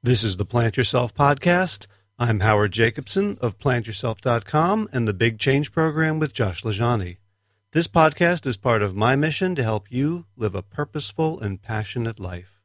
This is the Plant Yourself podcast. I'm Howard Jacobson of plantyourself.com and the Big Change Program with Josh LaJaunie. This podcast is part of my mission to help you live a purposeful and passionate life.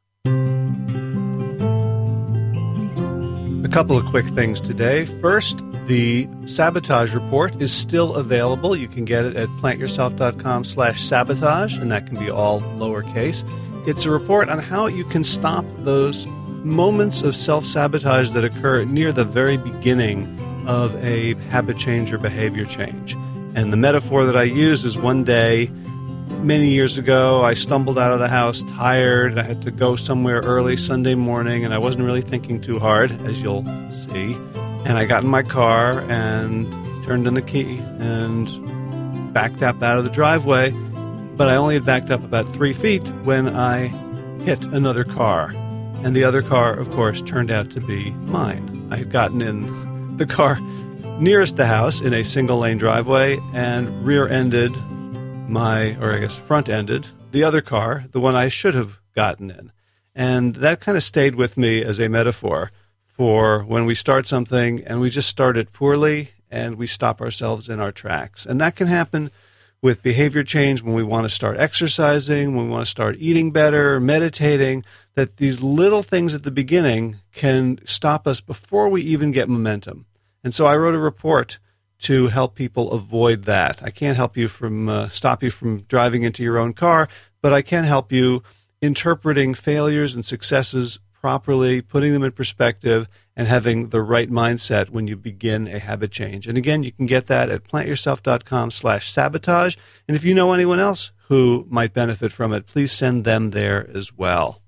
A couple of quick things today. First, the sabotage report is still available. You can get it at plantyourself.com slash sabotage, and that can be all lowercase. It's a report on how you can stop those moments of self sabotage that occur near the very beginning of a habit change or behavior change. And the metaphor that I use is one day, many years ago, I stumbled out of the house tired. I had to go somewhere early Sunday morning, and I wasn't really thinking too hard, as you'll see. And I got in my car and turned in the key and backed up out of the driveway. But I only had backed up about three feet when I hit another car and the other car, of course, turned out to be mine. I had gotten in the car nearest the house in a single lane driveway and rear ended my, or I guess front ended, the other car, the one I should have gotten in. And that kind of stayed with me as a metaphor for when we start something and we just start it poorly and we stop ourselves in our tracks. And that can happen with behavior change when we want to start exercising, when we want to start eating better, meditating, that these little things at the beginning can stop us before we even get momentum. And so I wrote a report to help people avoid that. I can't help you from uh, stop you from driving into your own car, but I can help you interpreting failures and successes properly, putting them in perspective, and having the right mindset when you begin a habit change. And again, you can get that at plantyourself.com slash sabotage. And if you know anyone else who might benefit from it, please send them there as well.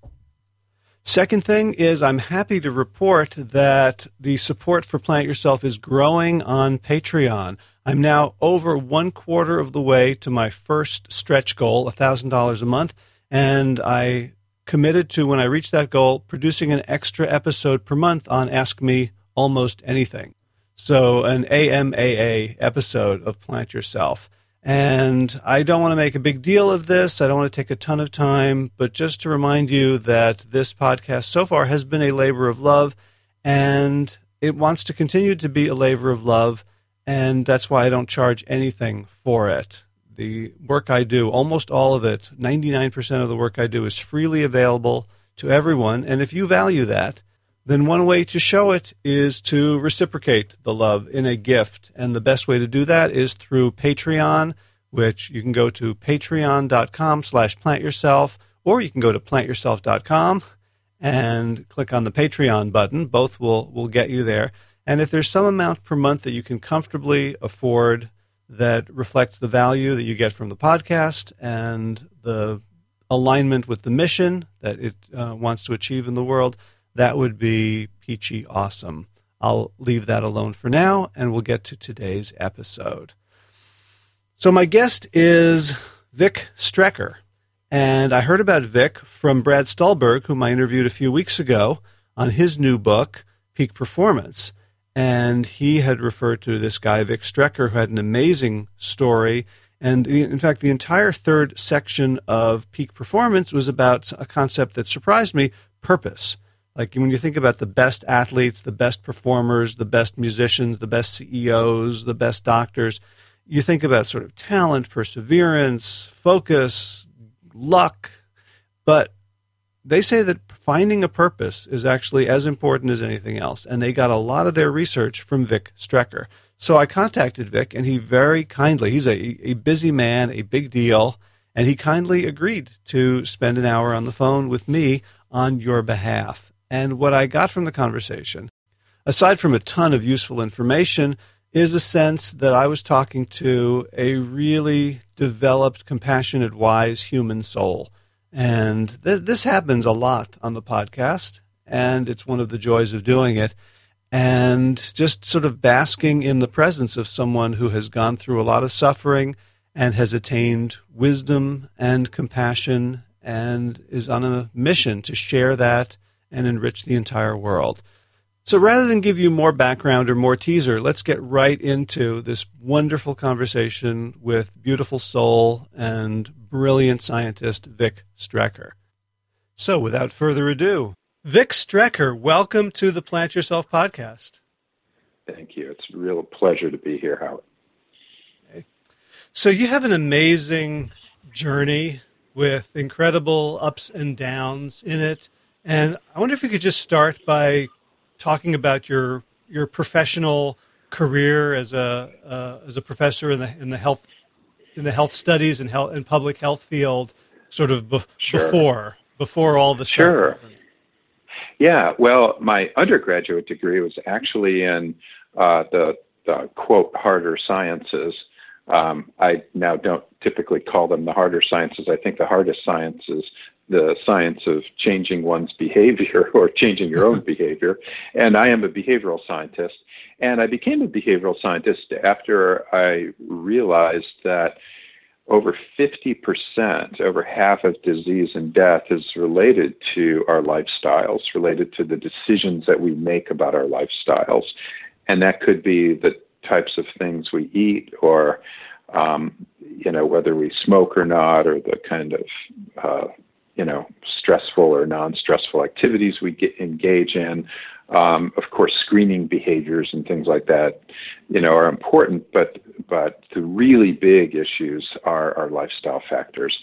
Second thing is, I'm happy to report that the support for Plant Yourself is growing on Patreon. I'm now over one quarter of the way to my first stretch goal, $1,000 a month, and I committed to, when I reach that goal, producing an extra episode per month on Ask Me Almost Anything. So, an AMAA episode of Plant Yourself. And I don't want to make a big deal of this. I don't want to take a ton of time, but just to remind you that this podcast so far has been a labor of love and it wants to continue to be a labor of love. And that's why I don't charge anything for it the work I do, almost all of it, 99% of the work I do is freely available to everyone. And if you value that, then one way to show it is to reciprocate the love in a gift. And the best way to do that is through Patreon, which you can go to patreon.com slash plantyourself, or you can go to plantyourself.com and click on the Patreon button. Both will, will get you there. And if there's some amount per month that you can comfortably afford that reflects the value that you get from the podcast and the alignment with the mission that it uh, wants to achieve in the world, that would be peachy awesome. I'll leave that alone for now, and we'll get to today's episode. So, my guest is Vic Strecher. And I heard about Vic from Brad Stulberg, whom I interviewed a few weeks ago on his new book, Peak Performance and he had referred to this guy Vic Strecher, who had an amazing story. And in fact, the entire third section of peak performance was about a concept that surprised me: purpose. Like when you think about the best athletes, the best performers, the best musicians, the best CEOs, the best doctors, you think about sort of talent, perseverance, focus, luck. But they say that finding a purpose is actually as important as anything else. And they got a lot of their research from Vic Strecher. So I contacted Vic, and he very kindly, he's a, a busy man, a big deal, and he kindly agreed to spend an hour on the phone with me on your behalf. And what I got from the conversation, aside from a ton of useful information, is a sense that I was talking to a really developed, compassionate, wise human soul and th- this happens a lot on the podcast, and it's one of the joys of doing it. And just sort of basking in the presence of someone who has gone through a lot of suffering and has attained wisdom and compassion and is on a mission to share that and enrich the entire world. So rather than give you more background or more teaser, let's get right into this wonderful conversation with beautiful soul and brilliant scientist Vic Strecher. So without further ado, Vic Strecher, welcome to the Plant Yourself podcast. Thank you. It's a real pleasure to be here, Howard. So, you have an amazing journey with incredible ups and downs in it. And I wonder if you could just start by talking about your your professional career as a uh, as a professor in the in the health in the health studies and health and public health field, sort of be- sure. before before all the. Sure. Happened. Yeah. Well, my undergraduate degree was actually in uh, the, the quote harder sciences. Um, I now don't typically call them the harder sciences. I think the hardest science is the science of changing one's behavior or changing your own behavior. And I am a behavioral scientist. And I became a behavioral scientist after I realized that over 50%, over half of disease and death is related to our lifestyles, related to the decisions that we make about our lifestyles. And that could be the types of things we eat or, um, you know, whether we smoke or not, or the kind of, uh, you know, stressful or non stressful activities we get, engage in, um, of course, screening behaviors and things like that, you know, are important. But but the really big issues are our lifestyle factors.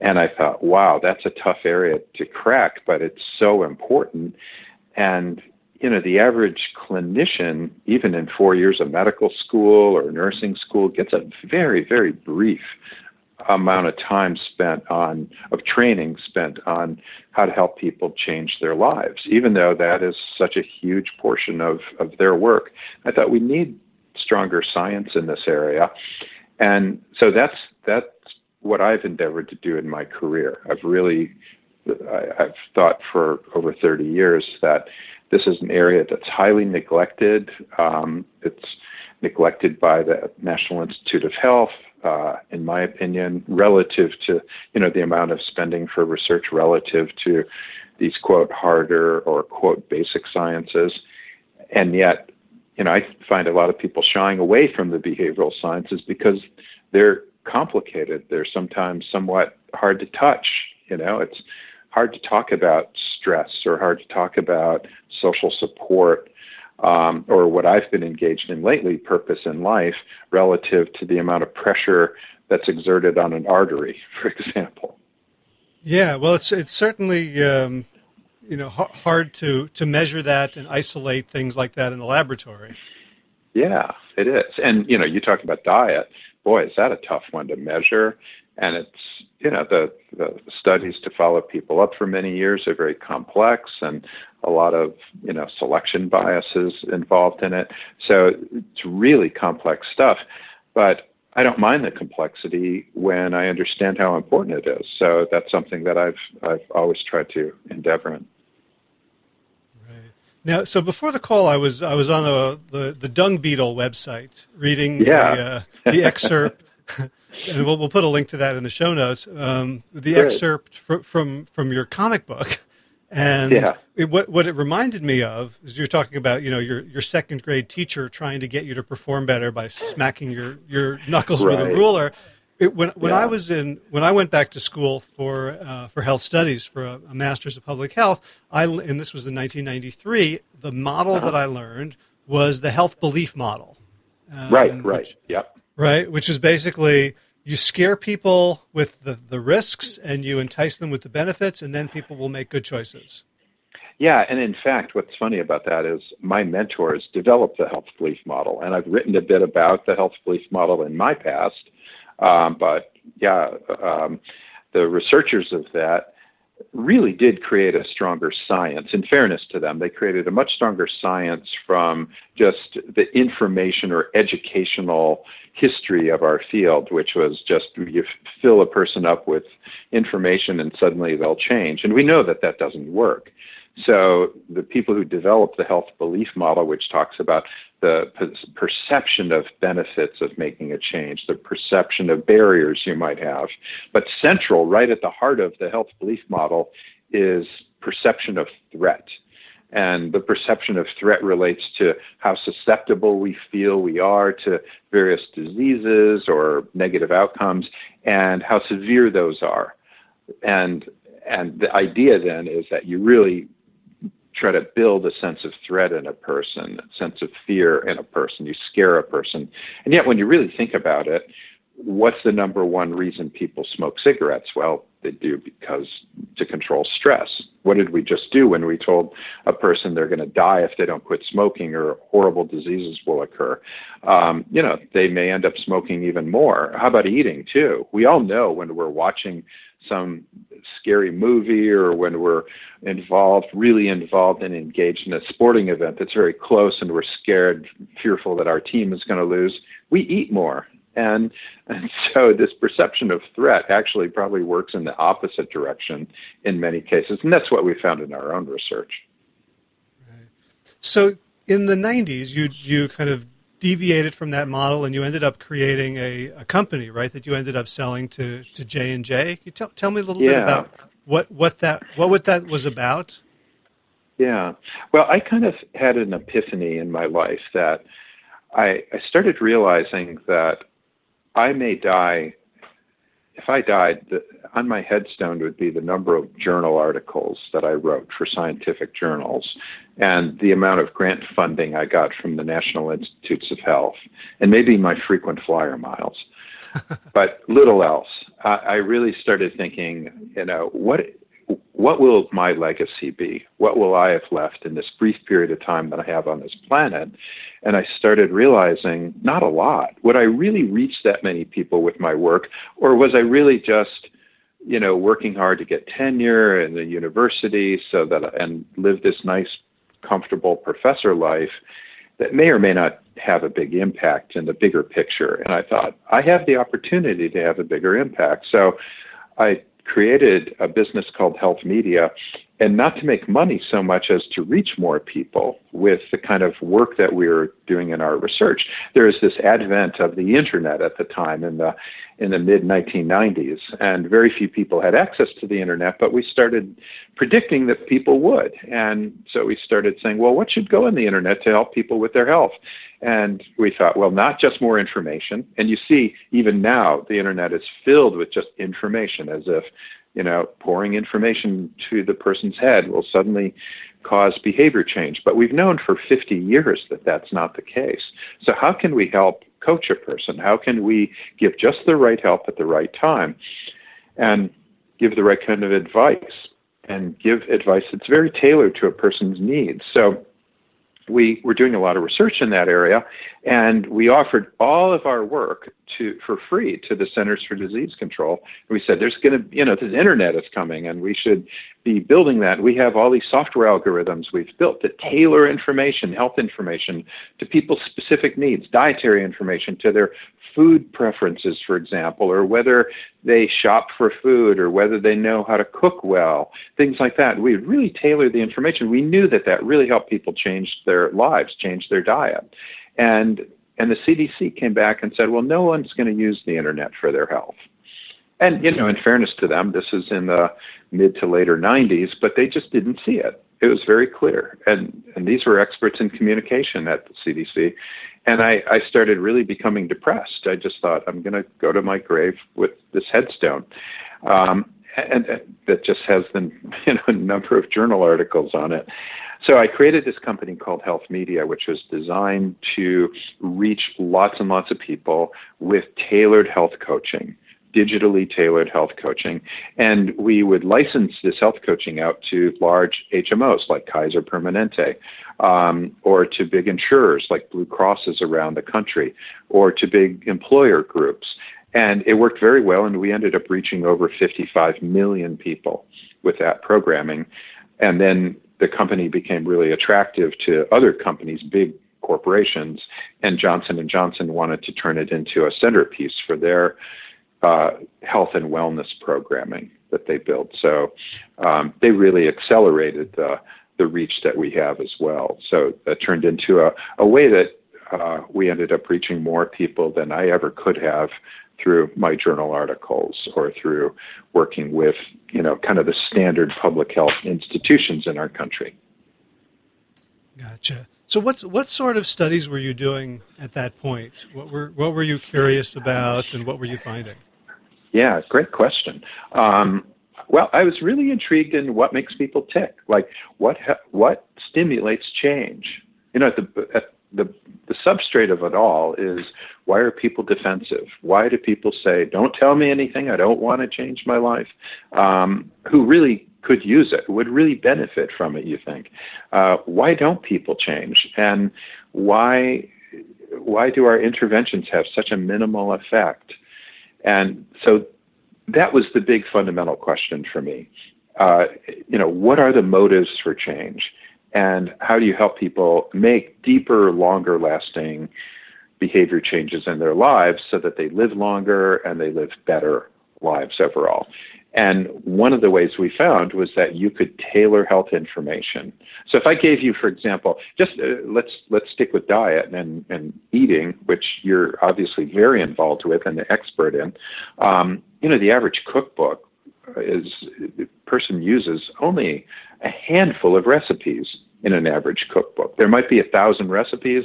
And I thought, wow, that's a tough area to crack, but it's so important. And you know, the average clinician, even in four years of medical school or nursing school, gets a very, very brief amount of time spent on of training spent on how to help people change their lives even though that is such a huge portion of of their work. I thought we need stronger science in this area. And so that's that's what i've endeavored to do in my career. I've really I, i've thought for over 30 years that this is an area that's highly neglected. Um, it's neglected by the National Institute of Health, uh, in my opinion, relative to you know the amount of spending for research relative to these quote harder or quote basic sciences, and yet you know I find a lot of people shying away from the behavioral sciences because they're complicated. They're sometimes somewhat hard to touch. You know, it's hard to talk about stress or hard to talk about social support um, or what I've been engaged in lately, purpose in life, relative to the amount of pressure that's exerted on an artery, for example. Yeah, well, it's it's certainly um, you know hard to to measure that and isolate things like that in the laboratory. Yeah, it is, and you know, you talk about diet. Boy, is that a tough one to measure and it's you know the the studies to follow people up for many years are very complex and a lot of you know selection biases involved in it. So it's really complex stuff but I don't mind the complexity when I understand how important it is. So that's something that I've I've always tried to endeavor in. Right. Now so before the call I was I was on a, the the dung beetle website reading yeah. the, uh, the excerpt. And we'll, we'll put a link to that in the show notes. Um, the excerpt fr- from from your comic book, and yeah. it, what what it reminded me of is you're talking about you know your your second grade teacher trying to get you to perform better by smacking your your knuckles right. with a ruler. It, when when yeah. I was in when I went back to school for uh, for health studies for a, a, master's of public health, I and this was in 1993. The model uh-huh. that I learned was the health belief model. Um, right. Right. Which, yep. Right, which is basically you scare people with the, the risks and you entice them with the benefits, and then people will make good choices. Yeah, and in fact, what's funny about that is my mentors developed the health belief model, and I've written a bit about the health belief model in my past. Um, but yeah, um, the researchers of that really did create a stronger science. In fairness to them, they created a much stronger science from just the information or educational history of our field, which was just you fill a person up with information and suddenly they'll change. And we know that that doesn't work. So the people who developed the health belief model, which talks about the perception of benefits of making a change, the perception of barriers you might have, but central, right at the heart of the health belief model, is perception of threat. And the perception of threat relates to how susceptible we feel we are to various diseases or negative outcomes and how severe those are. And and the idea then is that you really try to build a sense of threat in a person, a sense of fear in a person. You scare a person. And yet, when you really think about it, what's the number one reason people smoke cigarettes? Well, they do because to control stress. What did we just do when we told a person they're going to die if they don't quit smoking or horrible diseases will occur? Um, you know, they may end up smoking even more. How about eating too? We all know when we're watching some scary movie or when we're involved, really involved and engaged in a sporting event that's very close and we're scared, fearful that our team is going to lose, we eat more. And, and so this perception of threat actually probably works in the opposite direction in many cases. And that's what we found in our own research. Right. So in the 90s, you, you kind of deviated from that model and you ended up creating a, a company, right? That you ended up selling to to J and J. Can you tell tell me a little yeah. bit about what what that what what that was about? Yeah. Well, I kind of had an epiphany in my life that I, I started realizing that I may die if I died, the, on my headstone would be the number of journal articles that I wrote for scientific journals and the amount of grant funding I got from the National Institutes of Health and maybe my frequent flyer miles. but little else. I, I really started thinking, you know, what what will my legacy be? What will I have left in this brief period of time that I have on this planet? And I started realizing not a lot. Would I really reach that many people with my work, or was I really just, you know, working hard to get tenure in the university so that and live this nice, comfortable professor life that may or may not have a big impact in the bigger picture? And I thought I have the opportunity to have a bigger impact. So I created a business called Health Media, and not to make money so much as to reach more people with the kind of work that we were doing in our research. There was this advent of the internet at the time in the in the mid 1990s, and very few people had access to the internet. But we started predicting that people would, and so we started saying, well, what should go on the internet to help people with their health? And we thought, well, not just more information. And you see, even now, the internet is filled with just information, as if you know, pouring information to the person's head will suddenly cause behavior change. But we've known for 50 years that that's not the case. So, how can we help coach a person? How can we give just the right help at the right time and give the right kind of advice and give advice that's very tailored to a person's needs? So, we were doing a lot of research in that area, and we offered all of our work to for free to the Centers for Disease Control. We said, "There's going to, you know, this internet is coming, and we should be building that. We have all these software algorithms we've built that tailor information, health information, to people's specific needs, dietary information to their food preferences, for example, or whether they shop for food or whether they know how to cook well, things like that. We really tailored the information. We knew that that really helped people change their lives, change their diet. And and the CDC came back and said, well, no one's going to use the internet for their health. And you know, in fairness to them, this is in the mid to later 90s, but they just didn't see it. It was very clear, and and these were experts in communication at the CDC, and I, I started really becoming depressed. I just thought I'm going to go to my grave with this headstone, um, and, and that just has the you know a number of journal articles on it. So I created this company called Health Media, which was designed to reach lots and lots of people with tailored health coaching digitally tailored health coaching. And we would license this health coaching out to large HMOs like Kaiser Permanente, um, or to big insurers like Blue Crosses around the country, or to big employer groups. And it worked very well, and we ended up reaching over 55 million people with that programming. And then the company became really attractive to other companies, big corporations, and Johnson and Johnson wanted to turn it into a centerpiece for their uh, health and wellness programming that they built. So um, they really accelerated the the reach that we have as well. So that turned into a, a way that uh, we ended up reaching more people than I ever could have through my journal articles or through working with, you know, kind of the standard public health institutions in our country. Gotcha. So, what's what sort of studies were you doing at that point? What were what were you curious about, and what were you finding? Yeah, great question. Um, Well, I was really intrigued in what makes people tick. Like, what what stimulates change? You know, at the at the the substrate of it all is why are people defensive? Why do people say, "Don't tell me anything. I don't want to change my life"? Um, who really could use it? Would really benefit from it? You think? Uh, why don't people change? And why why do our interventions have such a minimal effect? And so that was the big fundamental question for me. Uh, you know, what are the motives for change? And how do you help people make deeper, longer lasting behavior changes in their lives so that they live longer and they live better lives overall? And one of the ways we found was that you could tailor health information. So if I gave you, for example, just uh, let's let's stick with diet and, and eating, which you're obviously very involved with and an expert in. Um, you know, the average cookbook is the person uses only a handful of recipes in an average cookbook. There might be a thousand recipes.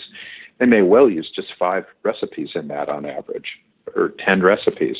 They may well use just five recipes in that on average, or ten recipes.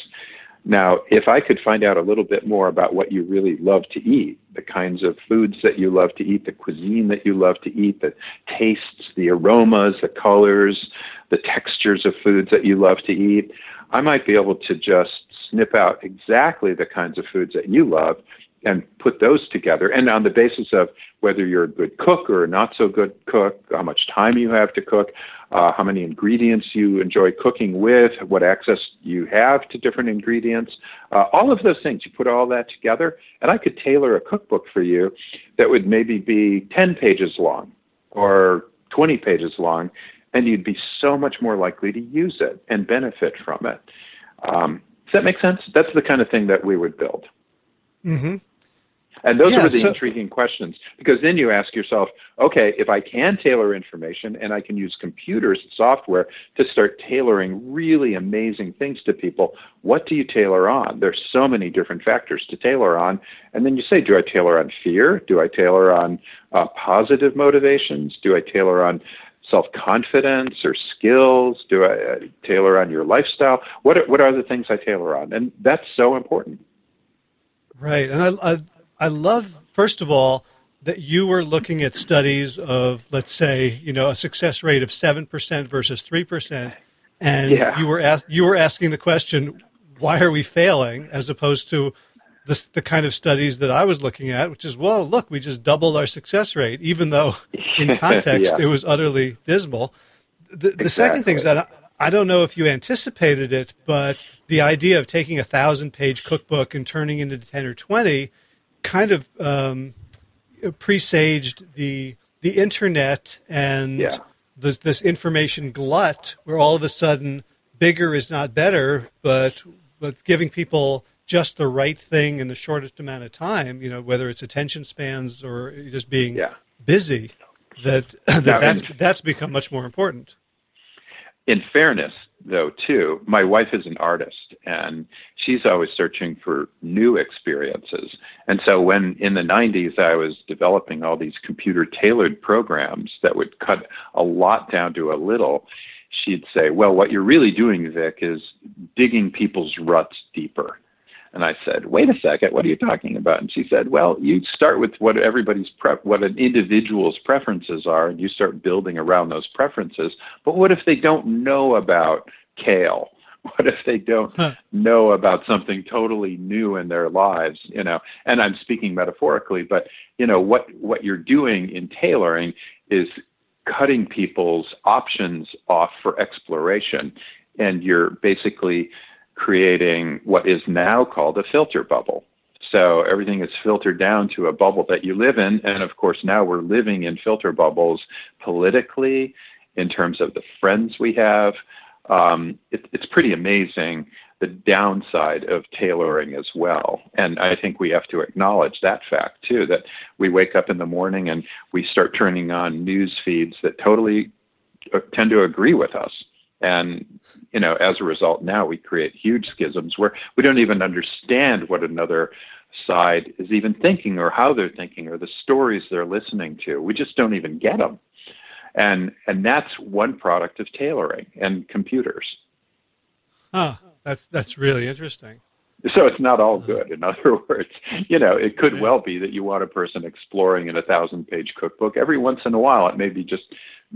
Now, if I could find out a little bit more about what you really love to eat, the kinds of foods that you love to eat, the cuisine that you love to eat, the tastes, the aromas, the colors, the textures of foods that you love to eat, I might be able to just snip out exactly the kinds of foods that you love and put those together. And on the basis of whether you're a good cook or a not so good cook, how much time you have to cook, uh, how many ingredients you enjoy cooking with, what access you have to different ingredients, uh, all of those things. You put all that together, and I could tailor a cookbook for you that would maybe be 10 pages long or 20 pages long, and you'd be so much more likely to use it and benefit from it. Um, does that make sense? That's the kind of thing that we would build. Mm-hmm. And those yeah, are the so, intriguing questions because then you ask yourself, okay, if I can tailor information and I can use computers and software to start tailoring really amazing things to people, what do you tailor on? There's so many different factors to tailor on. And then you say, do I tailor on fear? Do I tailor on uh, positive motivations? Do I tailor on self confidence or skills? Do I uh, tailor on your lifestyle? What are, what are the things I tailor on? And that's so important. Right, and I, I I love, first of all, that you were looking at studies of, let's say, you know, a success rate of seven percent versus three percent, and yeah. you were as- you were asking the question, why are we failing, as opposed to the, the kind of studies that I was looking at, which is, well, look, we just doubled our success rate, even though in context yeah. it was utterly dismal. The, the exactly. second thing is that I, I don't know if you anticipated it, but the idea of taking a thousand page cookbook and turning it into 10 or 20 kind of um, presaged the the internet and yeah. this, this information glut where all of a sudden bigger is not better, but but giving people just the right thing in the shortest amount of time, you know, whether it's attention spans or just being yeah. busy, that, that that's, that's become much more important. In fairness, though, too, my wife is an artist and she's always searching for new experiences. And so when in the 90s I was developing all these computer tailored programs that would cut a lot down to a little, she'd say, Well, what you're really doing, Vic, is digging people's ruts deeper. And I said, "Wait a second, what are you talking about?" And she said, "Well, you start with what everybody's pre- what an individual's preferences are, and you start building around those preferences. But what if they don't know about kale? What if they don't huh. know about something totally new in their lives? You know, and I'm speaking metaphorically, but you know what what you're doing in tailoring is cutting people's options off for exploration, and you're basically creating what is now called a filter bubble. So everything is filtered down to a bubble that you live in. And of course, now we're living in filter bubbles politically, in terms of the friends we have. Um, it, it's pretty amazing the downside of tailoring as well. And I think we have to acknowledge that fact too that we wake up in the morning and we start turning on news feeds that totally uh, tend to agree with us. And, you know, as a result, now we create huge schisms where we don't even understand what another side is even thinking or how they're thinking or the stories they're listening to. We just don't even get them. And, and that's one product of tailoring and computers. Huh. That's, that's really interesting. So it's not all good. In other words, you know, it could well be that you want a person exploring in a thousand page cookbook. Every once in a while, it may be just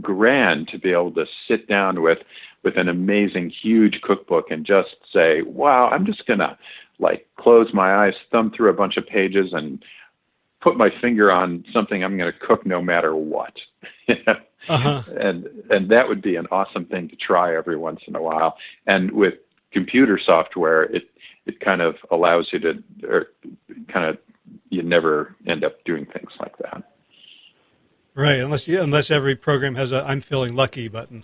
grand to be able to sit down with with an amazing, huge cookbook and just say, wow, I'm just going to like close my eyes, thumb through a bunch of pages and put my finger on something I'm going to cook no matter what. uh-huh. And and that would be an awesome thing to try every once in a while. And with computer software, it it kind of allows you to, or kind of, you never end up doing things like that. Right, unless you, unless every program has a "I'm feeling lucky" button.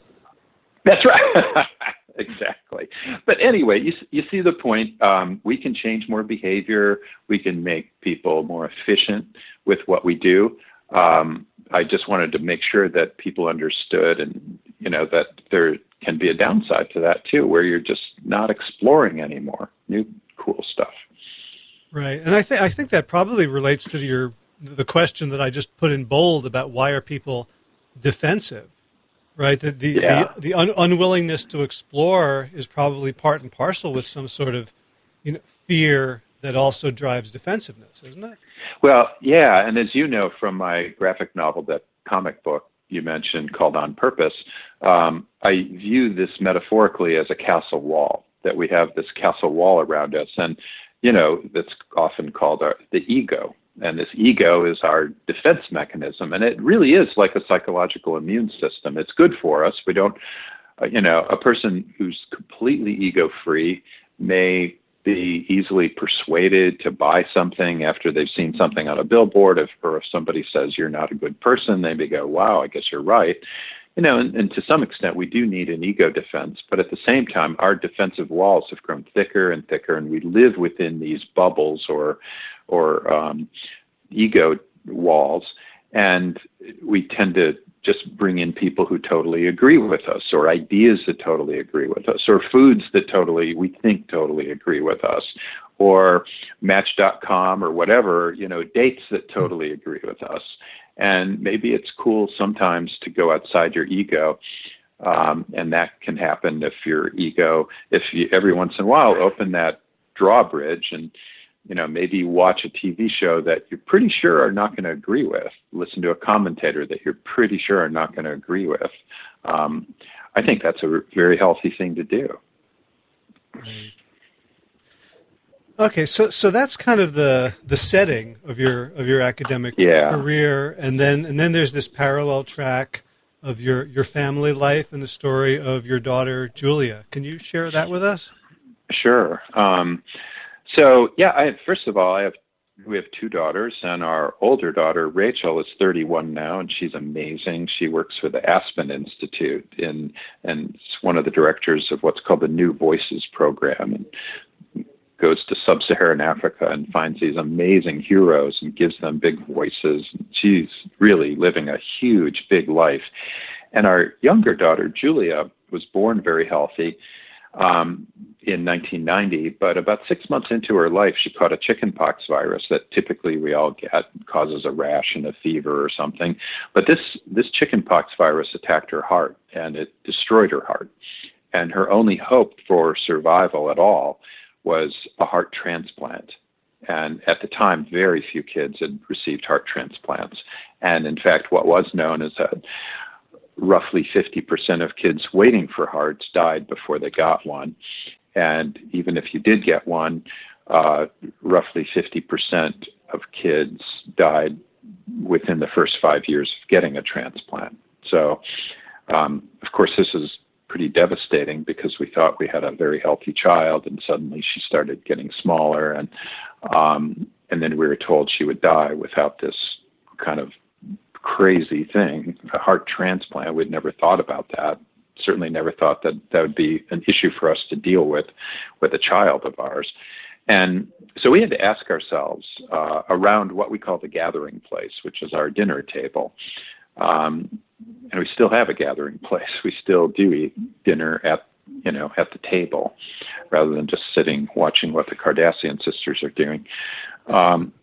That's right. exactly. But anyway, you you see the point. Um, we can change more behavior. We can make people more efficient with what we do. Um, I just wanted to make sure that people understood, and you know that there can be a downside to that too, where you're just not exploring anymore new cool stuff. Right, and I think I think that probably relates to your the question that I just put in bold about why are people defensive, right? The the yeah. the, the un- unwillingness to explore is probably part and parcel with some sort of you know fear that also drives defensiveness, isn't it? Well, yeah, and as you know from my graphic novel, that comic book you mentioned called On Purpose, um, I view this metaphorically as a castle wall. That we have this castle wall around us, and you know that's often called our, the ego and this ego is our defense mechanism. And it really is like a psychological immune system. It's good for us. We don't, uh, you know, a person who's completely ego free may be easily persuaded to buy something after they've seen something on a billboard. If, or if somebody says you're not a good person, they may go, wow, I guess you're right. You know, and, and to some extent, we do need an ego defense, but at the same time, our defensive walls have grown thicker and thicker, and we live within these bubbles or or um, ego walls, and we tend to just bring in people who totally agree with us, or ideas that totally agree with us, or foods that totally we think totally agree with us, or Match.com or whatever, you know, dates that totally agree with us. And maybe it's cool sometimes to go outside your ego. Um, and that can happen if your ego, if you every once in a while open that drawbridge and you know, maybe watch a TV show that you're pretty sure are not going to agree with. Listen to a commentator that you're pretty sure are not going to agree with. Um, I think that's a very healthy thing to do. Okay, so so that's kind of the the setting of your of your academic yeah. career, and then and then there's this parallel track of your your family life and the story of your daughter Julia. Can you share that with us? Sure. Um, so yeah, I first of all, I have we have two daughters, and our older daughter Rachel is 31 now, and she's amazing. She works for the Aspen Institute, in and is one of the directors of what's called the New Voices program, and goes to sub-Saharan Africa and finds these amazing heroes and gives them big voices. She's really living a huge, big life. And our younger daughter Julia was born very healthy um, in 1990, but about six months into her life, she caught a chickenpox virus that typically we all get, causes a rash and a fever or something. But this this chickenpox virus attacked her heart and it destroyed her heart. And her only hope for survival at all was a heart transplant. And at the time, very few kids had received heart transplants. And in fact, what was known as a roughly 50% of kids waiting for hearts died before they got one. And even if you did get one, uh, roughly 50% of kids died within the first five years of getting a transplant. So, um, of course, this is pretty devastating because we thought we had a very healthy child, and suddenly she started getting smaller, and um, and then we were told she would die without this kind of crazy thing, a heart transplant. We'd never thought about that. Certainly never thought that that would be an issue for us to deal with with a child of ours. And so we had to ask ourselves uh, around what we call the gathering place, which is our dinner table. Um, and we still have a gathering place. We still do eat dinner at you know at the table rather than just sitting watching what the Kardashian sisters are doing. Um,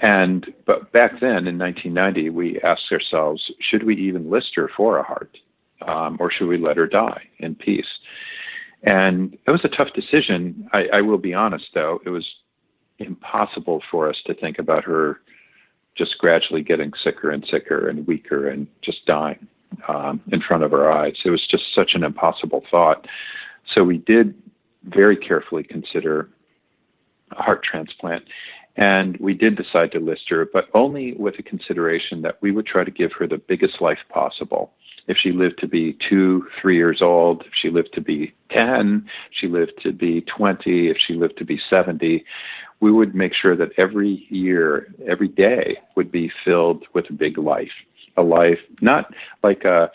and but back then in 1990, we asked ourselves, should we even list her for a heart, um, or should we let her die in peace? And it was a tough decision. I, I will be honest, though, it was impossible for us to think about her just gradually getting sicker and sicker and weaker and just dying um, in front of our eyes. It was just such an impossible thought. So we did very carefully consider a heart transplant. And we did decide to list her, but only with the consideration that we would try to give her the biggest life possible. If she lived to be two, three years old, if she lived to be 10, if she lived to be 20, if she lived to be 70, we would make sure that every year, every day would be filled with a big life. A life, not like a,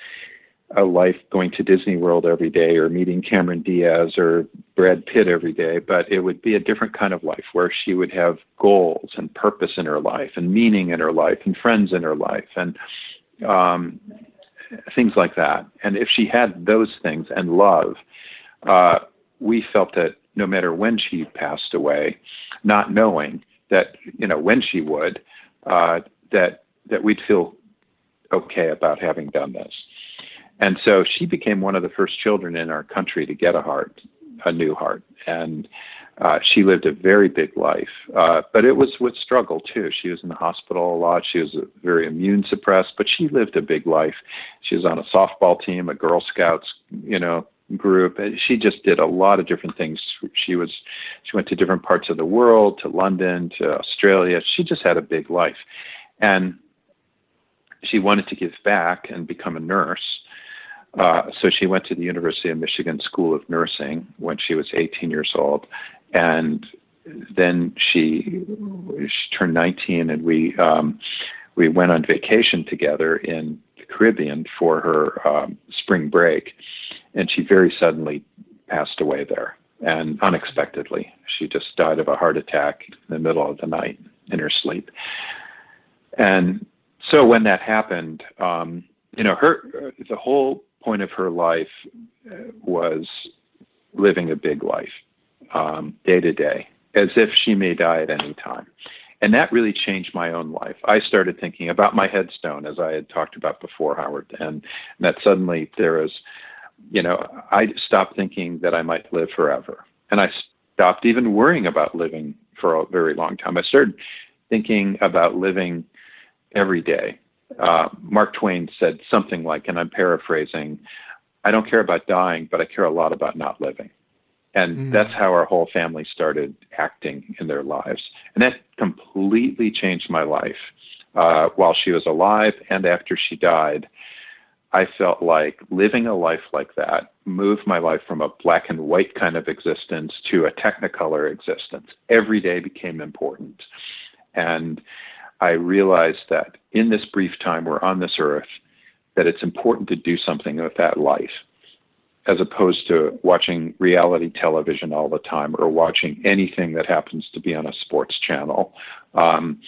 a life going to Disney World every day or meeting Cameron Diaz or Brad Pitt every day, but it would be a different kind of life where she would have goals and purpose in her life and meaning in her life and friends in her life and um, things like that. And if she had those things and love, uh, we felt that no matter when she passed away, not knowing that you know when she would, uh, that that we'd feel okay about having done this. And so she became one of the first children in our country to get a heart, a new heart. And uh, she lived a very big life, uh, but it was with struggle too. She was in the hospital a lot. She was very immune suppressed, but she lived a big life. She was on a softball team, a Girl Scouts, you know, group. She just did a lot of different things. She was, she went to different parts of the world, to London, to Australia. She just had a big life, and she wanted to give back and become a nurse. Uh, so she went to the University of Michigan School of Nursing when she was 18 years old, and then she, she turned 19, and we um, we went on vacation together in the Caribbean for her um, spring break, and she very suddenly passed away there, and unexpectedly, she just died of a heart attack in the middle of the night in her sleep, and so when that happened, um, you know, her the whole point of her life uh, was living a big life, um, day to day, as if she may die at any time. And that really changed my own life. I started thinking about my headstone, as I had talked about before, Howard, and, that suddenly there was, you know, I stopped thinking that I might live forever. And I stopped even worrying about living for a very long time. I started thinking about living every day uh, Mark Twain said something like, and I'm paraphrasing, I don't care about dying, but I care a lot about not living. And mm. that's how our whole family started acting in their lives. And that completely changed my life. Uh, while she was alive and after she died, I felt like living a life like that moved my life from a black and white kind of existence to a technicolor existence. Every day became important. And I realized that in this brief time we're on this earth, that it's important to do something with that life, as opposed to watching reality television all the time or watching anything that happens to be on a sports channel. Um,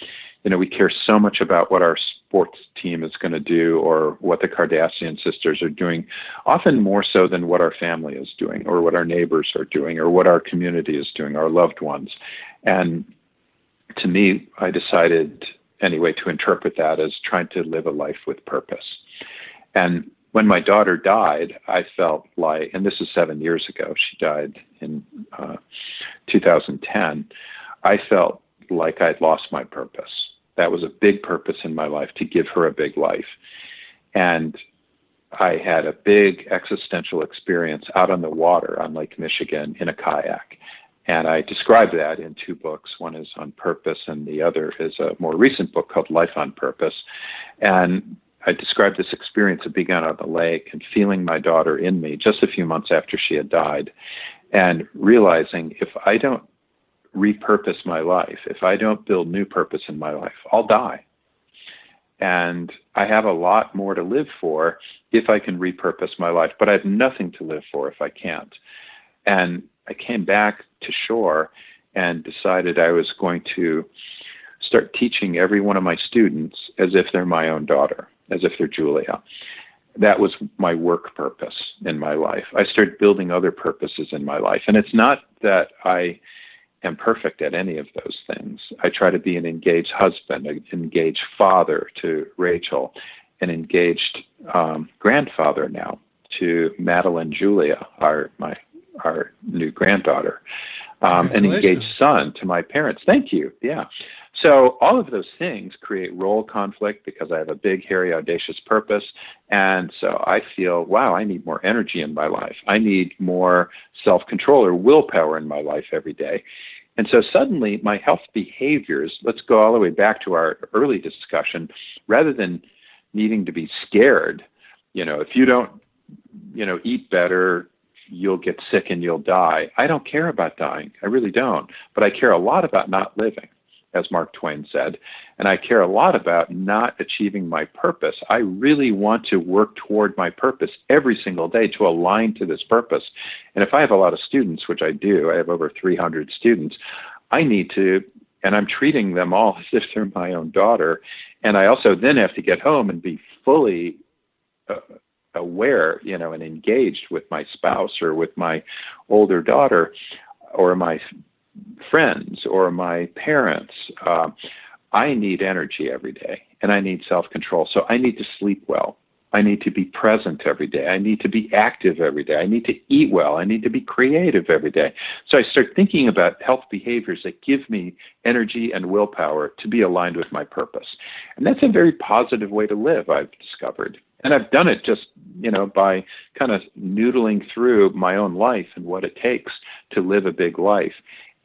you know, we care so much about what our sports team is going to do or what the Kardashian sisters are doing, often more so than what our family is doing or what our neighbors are doing or what our community is doing, our loved ones. And to me, I decided anyway to interpret that as trying to live a life with purpose. And when my daughter died, I felt like, and this is seven years ago, she died in uh, 2010, I felt like I'd lost my purpose. That was a big purpose in my life to give her a big life. And I had a big existential experience out on the water on Lake Michigan in a kayak. And I describe that in two books. One is on purpose, and the other is a more recent book called Life on Purpose. And I described this experience of being out on the lake and feeling my daughter in me just a few months after she had died, and realizing if I don't repurpose my life, if I don't build new purpose in my life, I'll die. And I have a lot more to live for if I can repurpose my life, but I have nothing to live for if I can't. And I came back to shore and decided I was going to start teaching every one of my students as if they're my own daughter, as if they're Julia. That was my work purpose in my life. I started building other purposes in my life. And it's not that I am perfect at any of those things. I try to be an engaged husband, an engaged father to Rachel, an engaged um, grandfather now to Madeline Julia, our my our new granddaughter, um, an engaged son to my parents. Thank you. Yeah. So all of those things create role conflict because I have a big, hairy, audacious purpose. And so I feel, wow, I need more energy in my life. I need more self control or willpower in my life every day. And so suddenly my health behaviors, let's go all the way back to our early discussion, rather than needing to be scared, you know, if you don't, you know, eat better, you'll get sick and you'll die. I don't care about dying. I really don't. But I care a lot about not living as Mark Twain said. And I care a lot about not achieving my purpose. I really want to work toward my purpose every single day to align to this purpose. And if I have a lot of students, which I do, I have over 300 students, I need to, and I'm treating them all as if they're my own daughter. And I also then have to get home and be fully aware, you know, and engaged with my spouse or with my older daughter or my friends or my parents. Uh, I need energy every day and I need self control. So I need to sleep well. I need to be present every day. I need to be active every day. I need to eat well. I need to be creative every day. So I start thinking about health behaviors that give me energy and willpower to be aligned with my purpose. And that's a very positive way to live, I've discovered. And I've done it just, you know, by kind of noodling through my own life and what it takes to live a big life.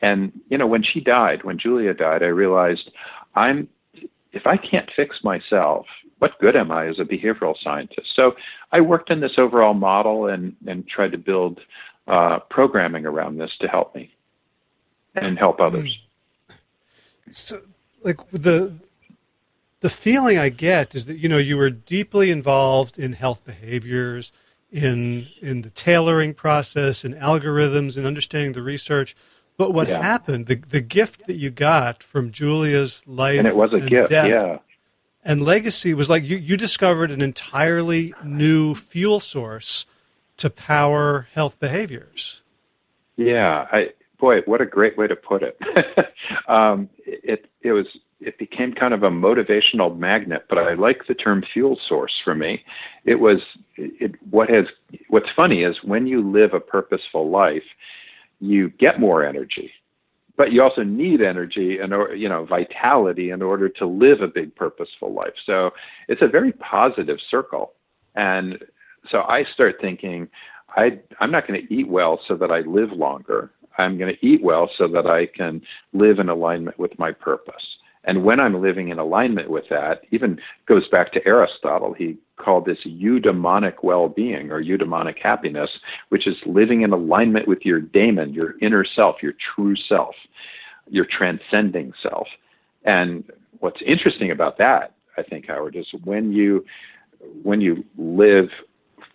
And you know, when she died, when Julia died, I realized I'm if I can't fix myself, what good am I as a behavioral scientist? So I worked in this overall model and and tried to build uh, programming around this to help me and help others. So, like the the feeling I get is that you know you were deeply involved in health behaviors, in in the tailoring process, in algorithms, and understanding the research. But what yeah. happened, the, the gift that you got from Julia's life and it was a gift, death, yeah. And legacy was like you, you discovered an entirely new fuel source to power health behaviors. Yeah, I boy, what a great way to put it. um, it it was it became kind of a motivational magnet, but I like the term fuel source for me. It was it what has what's funny is when you live a purposeful life, you get more energy but you also need energy and or you know vitality in order to live a big purposeful life. So it's a very positive circle. And so i start thinking i i'm not going to eat well so that i live longer. I'm going to eat well so that i can live in alignment with my purpose and when I'm living in alignment with that, even goes back to Aristotle. He called this eudaimonic well-being or eudaimonic happiness, which is living in alignment with your daemon, your inner self, your true self, your transcending self. And what's interesting about that, I think, Howard, is when you when you live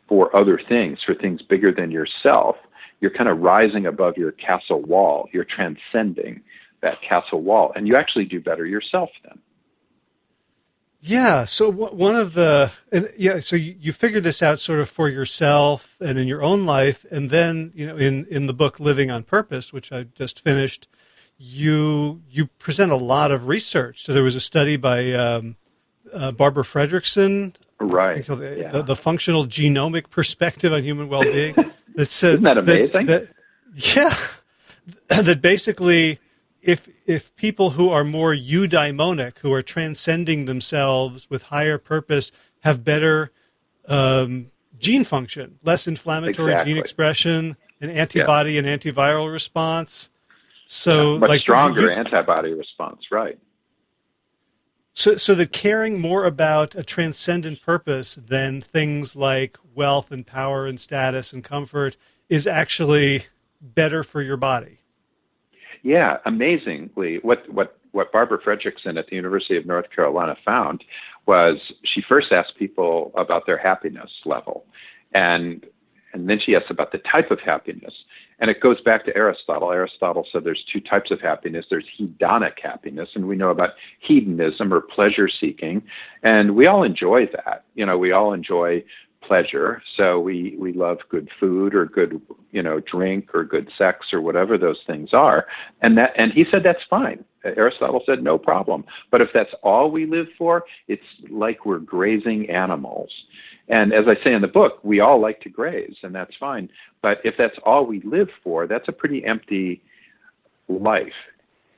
for other things, for things bigger than yourself, you're kind of rising above your castle wall. You're transcending that castle wall, and you actually do better yourself then. Yeah. So one of the yeah. So you, you figure this out sort of for yourself and in your own life, and then you know in in the book Living on Purpose, which I just finished, you you present a lot of research. So there was a study by um, uh, Barbara Fredrickson, right? The, yeah. the, the, functional genomic perspective on human well-being. That said, Isn't that amazing? That, that, yeah, that basically if if people who are more eudaimonic, who are transcending themselves with higher purpose, have better um, gene function, less inflammatory exactly. gene expression, an antibody yeah. and antiviral response. So, yeah, much like stronger you, antibody response, right? So, so that caring more about a transcendent purpose than things like wealth and power and status and comfort is actually better for your body. Yeah, amazingly, what what what Barbara Fredrickson at the University of North Carolina found was she first asked people about their happiness level, and and then she asked about the type of happiness. And it goes back to Aristotle. Aristotle said there's two types of happiness. There's hedonic happiness, and we know about hedonism or pleasure seeking, and we all enjoy that. You know, we all enjoy pleasure. So we, we love good food or good, you know, drink or good sex or whatever those things are. And that, and he said that's fine. Aristotle said no problem. But if that's all we live for, it's like we're grazing animals. And as I say in the book, we all like to graze, and that's fine. But if that's all we live for, that's a pretty empty life.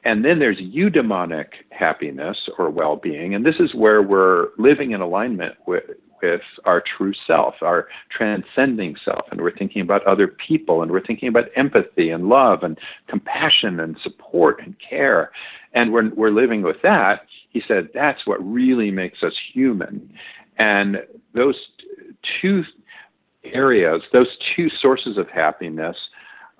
And then there's eudaimonic happiness or well being. And this is where we're living in alignment with, with our true self, our transcending self. And we're thinking about other people and we're thinking about empathy and love and compassion and support and care. And we're, we're living with that. He said that's what really makes us human. And those two areas, those two sources of happiness,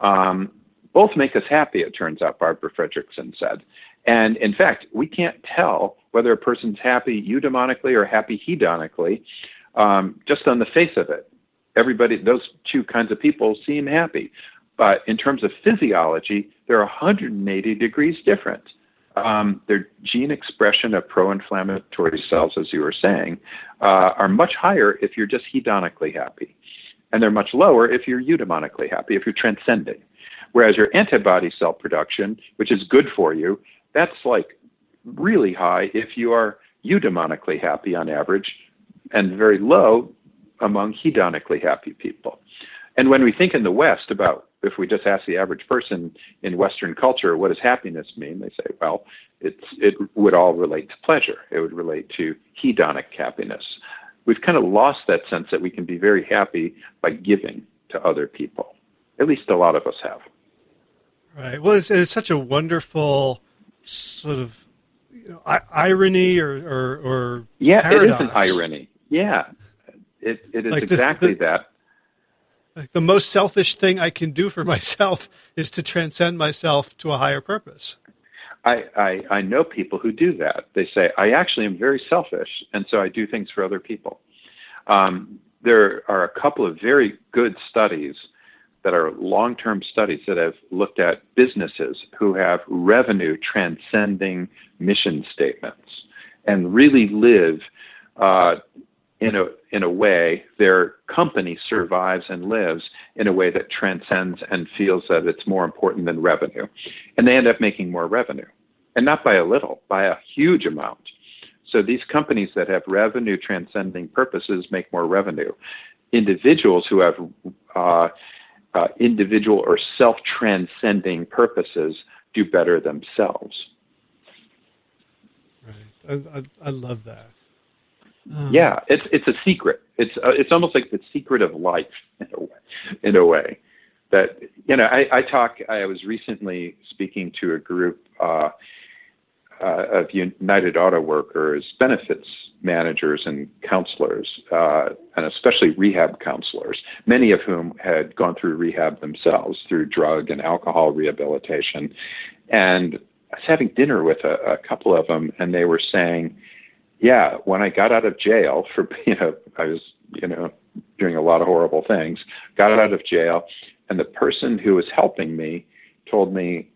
um, both make us happy, it turns out, Barbara Fredrickson said. And in fact, we can't tell whether a person's happy eudaimonically or happy hedonically um, just on the face of it. Everybody, those two kinds of people seem happy. But in terms of physiology, they're 180 degrees different. Um, their gene expression of pro inflammatory cells, as you were saying, uh, are much higher if you're just hedonically happy. And they're much lower if you're eudaimonically happy, if you're transcending. Whereas your antibody cell production, which is good for you, that's like really high if you are eudaimonically happy on average, and very low among hedonically happy people. And when we think in the West about if we just ask the average person in Western culture, what does happiness mean? They say, well, it's, it would all relate to pleasure. It would relate to hedonic happiness. We've kind of lost that sense that we can be very happy by giving to other people. At least a lot of us have. Right. Well, it's, it's such a wonderful sort of you know, irony or, or, or yeah, paradox. it is an irony. Yeah, it, it is like exactly the, the, that. Like the most selfish thing I can do for myself is to transcend myself to a higher purpose. I, I, I know people who do that. They say, I actually am very selfish, and so I do things for other people. Um, there are a couple of very good studies that are long term studies that have looked at businesses who have revenue transcending mission statements and really live uh, in a in a way their company survives and lives in a way that transcends and feels that it's more important than revenue. And they end up making more revenue. And not by a little by a huge amount. So these companies that have revenue transcending purposes make more revenue. Individuals who have uh, uh, individual or self transcending purposes do better themselves. Right. I, I, I love that. Um, yeah, it's it's a secret. It's uh, it's almost like the secret of life in a way. In a way, that you know, I, I talk. I was recently speaking to a group uh, uh, of United Auto Workers benefits managers and counselors, uh, and especially rehab counselors, many of whom had gone through rehab themselves through drug and alcohol rehabilitation. And I was having dinner with a, a couple of them, and they were saying, "Yeah, when I got out of jail for you know I was you know doing a lot of horrible things, got out of jail, and the person who was helping me told me."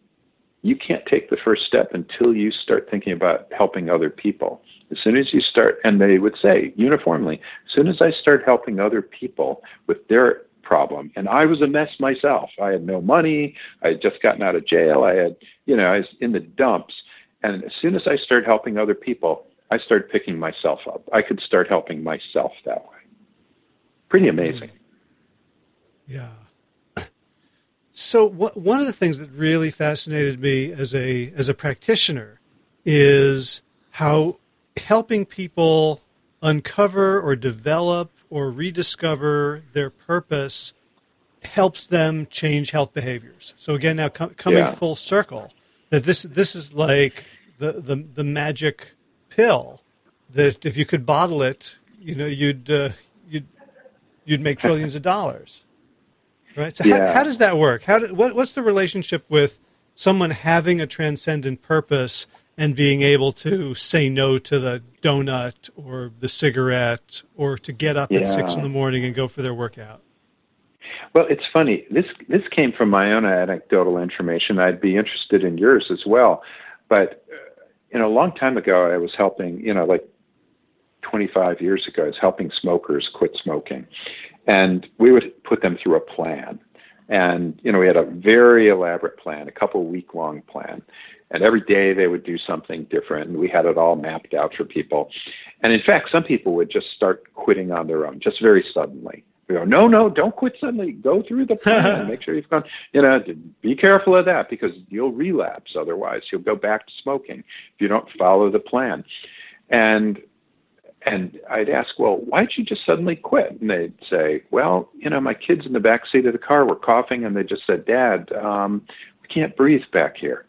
You can't take the first step until you start thinking about helping other people. As soon as you start, and they would say uniformly, as soon as I start helping other people with their problem, and I was a mess myself. I had no money. I had just gotten out of jail. I had, you know, I was in the dumps. And as soon as I started helping other people, I started picking myself up. I could start helping myself that way. Pretty amazing. Hmm. Yeah. So one of the things that really fascinated me as a as a practitioner is how helping people uncover or develop or rediscover their purpose helps them change health behaviors. So again, now com- coming yeah. full circle, that this this is like the, the the magic pill that if you could bottle it, you know, you'd uh, you'd you'd make trillions of dollars, right? So yeah. how, how does that work? How do, what, what's the relationship with someone having a transcendent purpose and being able to say no to the donut or the cigarette or to get up yeah. at six in the morning and go for their workout? Well, it's funny. This this came from my own anecdotal information. I'd be interested in yours as well. But uh, you know, a long time ago, I was helping. You know, like 25 years ago, I was helping smokers quit smoking, and we would put them through a plan. And you know, we had a very elaborate plan, a couple week long plan, And every day they would do something different. And we had it all mapped out for people. And in fact, some people would just start quitting on their own, just very suddenly. We go, no, no, don't quit suddenly. Go through the plan. Make sure you've gone. You know, be careful of that because you'll relapse. Otherwise, you'll go back to smoking if you don't follow the plan. And and I'd ask, well, why'd you just suddenly quit? And they'd say, well, you know, my kids in the back seat of the car were coughing, and they just said, Dad, um, we can't breathe back here.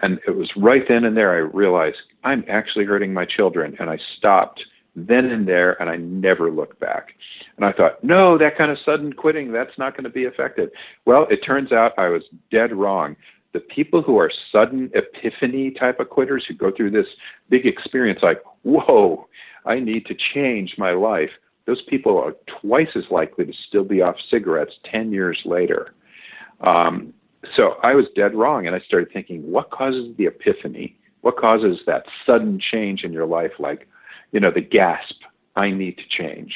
And it was right then and there I realized I'm actually hurting my children, and I stopped then and there, and I never looked back. And I thought, no, that kind of sudden quitting, that's not going to be effective. Well, it turns out I was dead wrong. The people who are sudden epiphany type of quitters who go through this big experience, like, whoa, I need to change my life, those people are twice as likely to still be off cigarettes 10 years later. Um, so I was dead wrong. And I started thinking, what causes the epiphany? What causes that sudden change in your life? Like, you know, the gasp, I need to change.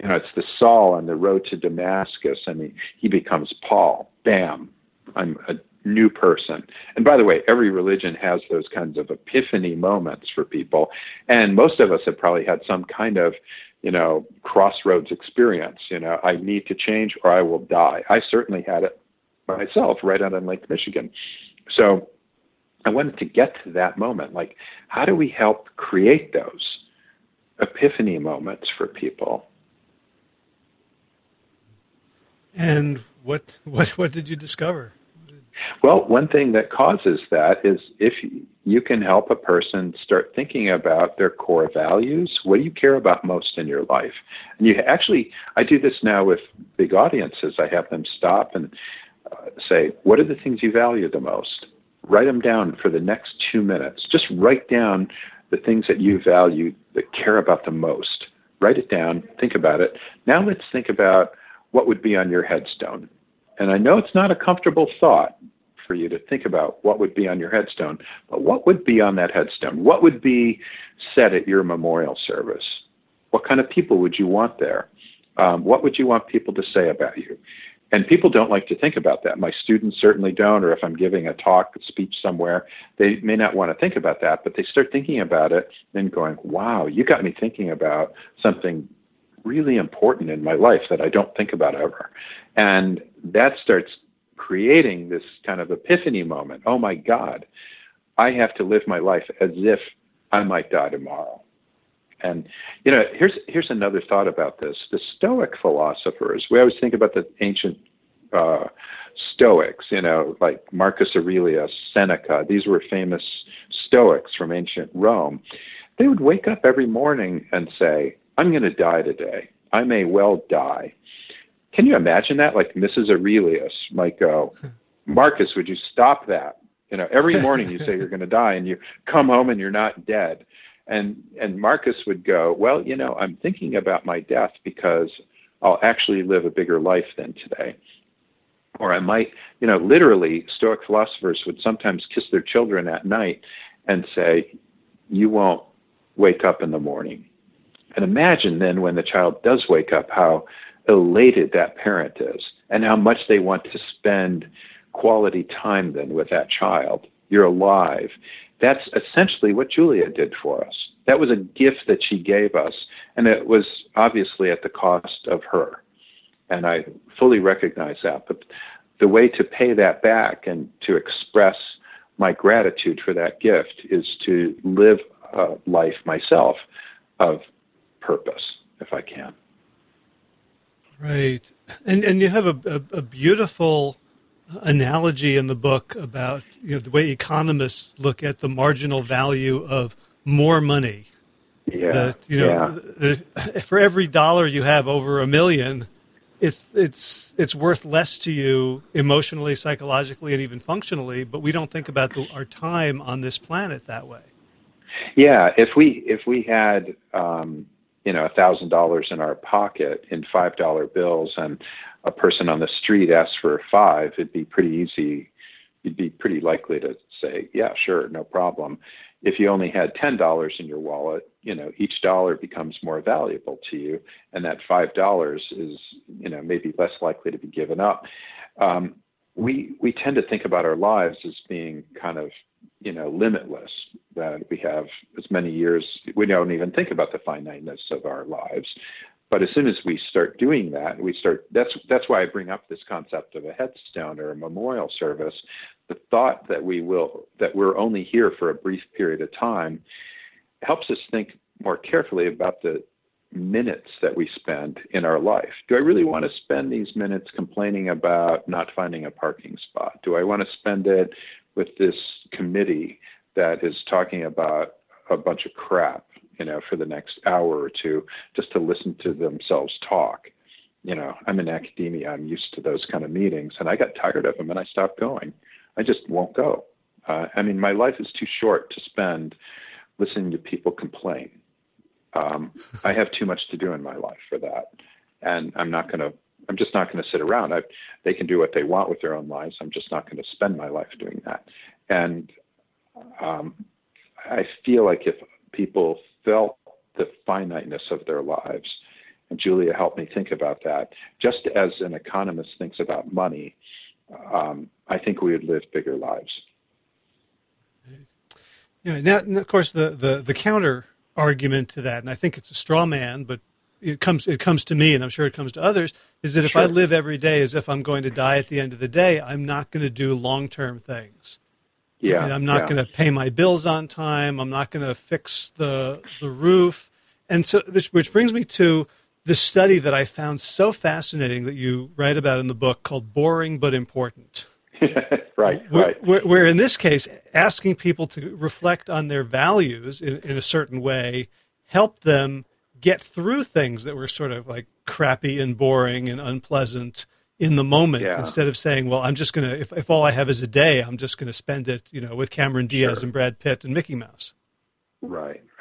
You know, it's the Saul on the road to Damascus, and he, he becomes Paul. Bam, I'm a new person. And by the way, every religion has those kinds of epiphany moments for people. And most of us have probably had some kind of, you know, crossroads experience. You know, I need to change or I will die. I certainly had it myself right out in Lake Michigan. So I wanted to get to that moment. Like, how do we help create those epiphany moments for people? And what what what did you discover? Well, one thing that causes that is if you can help a person start thinking about their core values. What do you care about most in your life? And you actually, I do this now with big audiences. I have them stop and uh, say, What are the things you value the most? Write them down for the next two minutes. Just write down the things that you value that care about the most. Write it down, think about it. Now let's think about what would be on your headstone. And I know it's not a comfortable thought for you to think about what would be on your headstone, but what would be on that headstone? What would be said at your memorial service? What kind of people would you want there? Um, what would you want people to say about you? And people don't like to think about that. My students certainly don't, or if I'm giving a talk, a speech somewhere, they may not want to think about that, but they start thinking about it and going, wow, you got me thinking about something really important in my life that I don't think about ever. And that starts creating this kind of epiphany moment. Oh my God, I have to live my life as if I might die tomorrow. And you know, here's here's another thought about this. The Stoic philosophers, we always think about the ancient uh, Stoics, you know, like Marcus Aurelius, Seneca. These were famous Stoics from ancient Rome. They would wake up every morning and say, "I'm going to die today. I may well die." Can you imagine that? Like Mrs. Aurelius might go, "Marcus, would you stop that?" You know, every morning you say you're going to die, and you come home and you're not dead. And and Marcus would go, well, you know, I'm thinking about my death because I'll actually live a bigger life than today. Or I might, you know, literally, Stoic philosophers would sometimes kiss their children at night and say, you won't wake up in the morning. And imagine then when the child does wake up, how elated that parent is and how much they want to spend quality time then with that child. You're alive. That's essentially what Julia did for us. That was a gift that she gave us, and it was obviously at the cost of her. And I fully recognize that. But the way to pay that back and to express my gratitude for that gift is to live a life myself of purpose, if I can. Right. And and you have a, a, a beautiful analogy in the book about you know the way economists look at the marginal value of more money. Yeah. That, you know, yeah. That for every dollar you have over a million, it's it's it's worth less to you emotionally, psychologically, and even functionally. But we don't think about the, our time on this planet that way. Yeah. If we if we had um, you know a thousand dollars in our pocket in five dollar bills and a person on the street asks for five, it'd be pretty easy. You'd be pretty likely to say, yeah, sure, no problem. If you only had $10 in your wallet, you know, each dollar becomes more valuable to you. And that $5 is, you know, maybe less likely to be given up. Um, we, we tend to think about our lives as being kind of, you know, limitless. That we have as many years. We don't even think about the finiteness of our lives. But as soon as we start doing that, we start. That's that's why I bring up this concept of a headstone or a memorial service. The thought that we will that we're only here for a brief period of time helps us think more carefully about the minutes that we spend in our life. Do I really want to spend these minutes complaining about not finding a parking spot? Do I want to spend it with this committee that is talking about a bunch of crap, you know, for the next hour or two just to listen to themselves talk? You know, I'm in academia, I'm used to those kind of meetings, and I got tired of them and I stopped going. I just won't go. Uh, I mean, my life is too short to spend listening to people complain um, I have too much to do in my life for that, and I'm not going to. I'm just not going to sit around. I, they can do what they want with their own lives. I'm just not going to spend my life doing that. And um, I feel like if people felt the finiteness of their lives, and Julia helped me think about that, just as an economist thinks about money, um, I think we would live bigger lives. Yeah. Now, of course, the, the, the counter argument to that, and I think it's a straw man, but it comes it comes to me, and I'm sure it comes to others, is that if sure. I live every day as if I'm going to die at the end of the day, I'm not going to do long term things. Yeah, right? I'm not yeah. going to pay my bills on time. I'm not going to fix the the roof, and so this, which brings me to the study that I found so fascinating that you write about in the book called "Boring but Important." right, where, right. In this case, asking people to reflect on their values in, in, a certain way helped them get through things that were sort of like crappy and boring and unpleasant in the moment yeah. instead of saying, well, I'm just going to, if, if all I have is a day, I'm just going to spend it, you know, with Cameron Diaz sure. and Brad Pitt and Mickey Mouse. Right,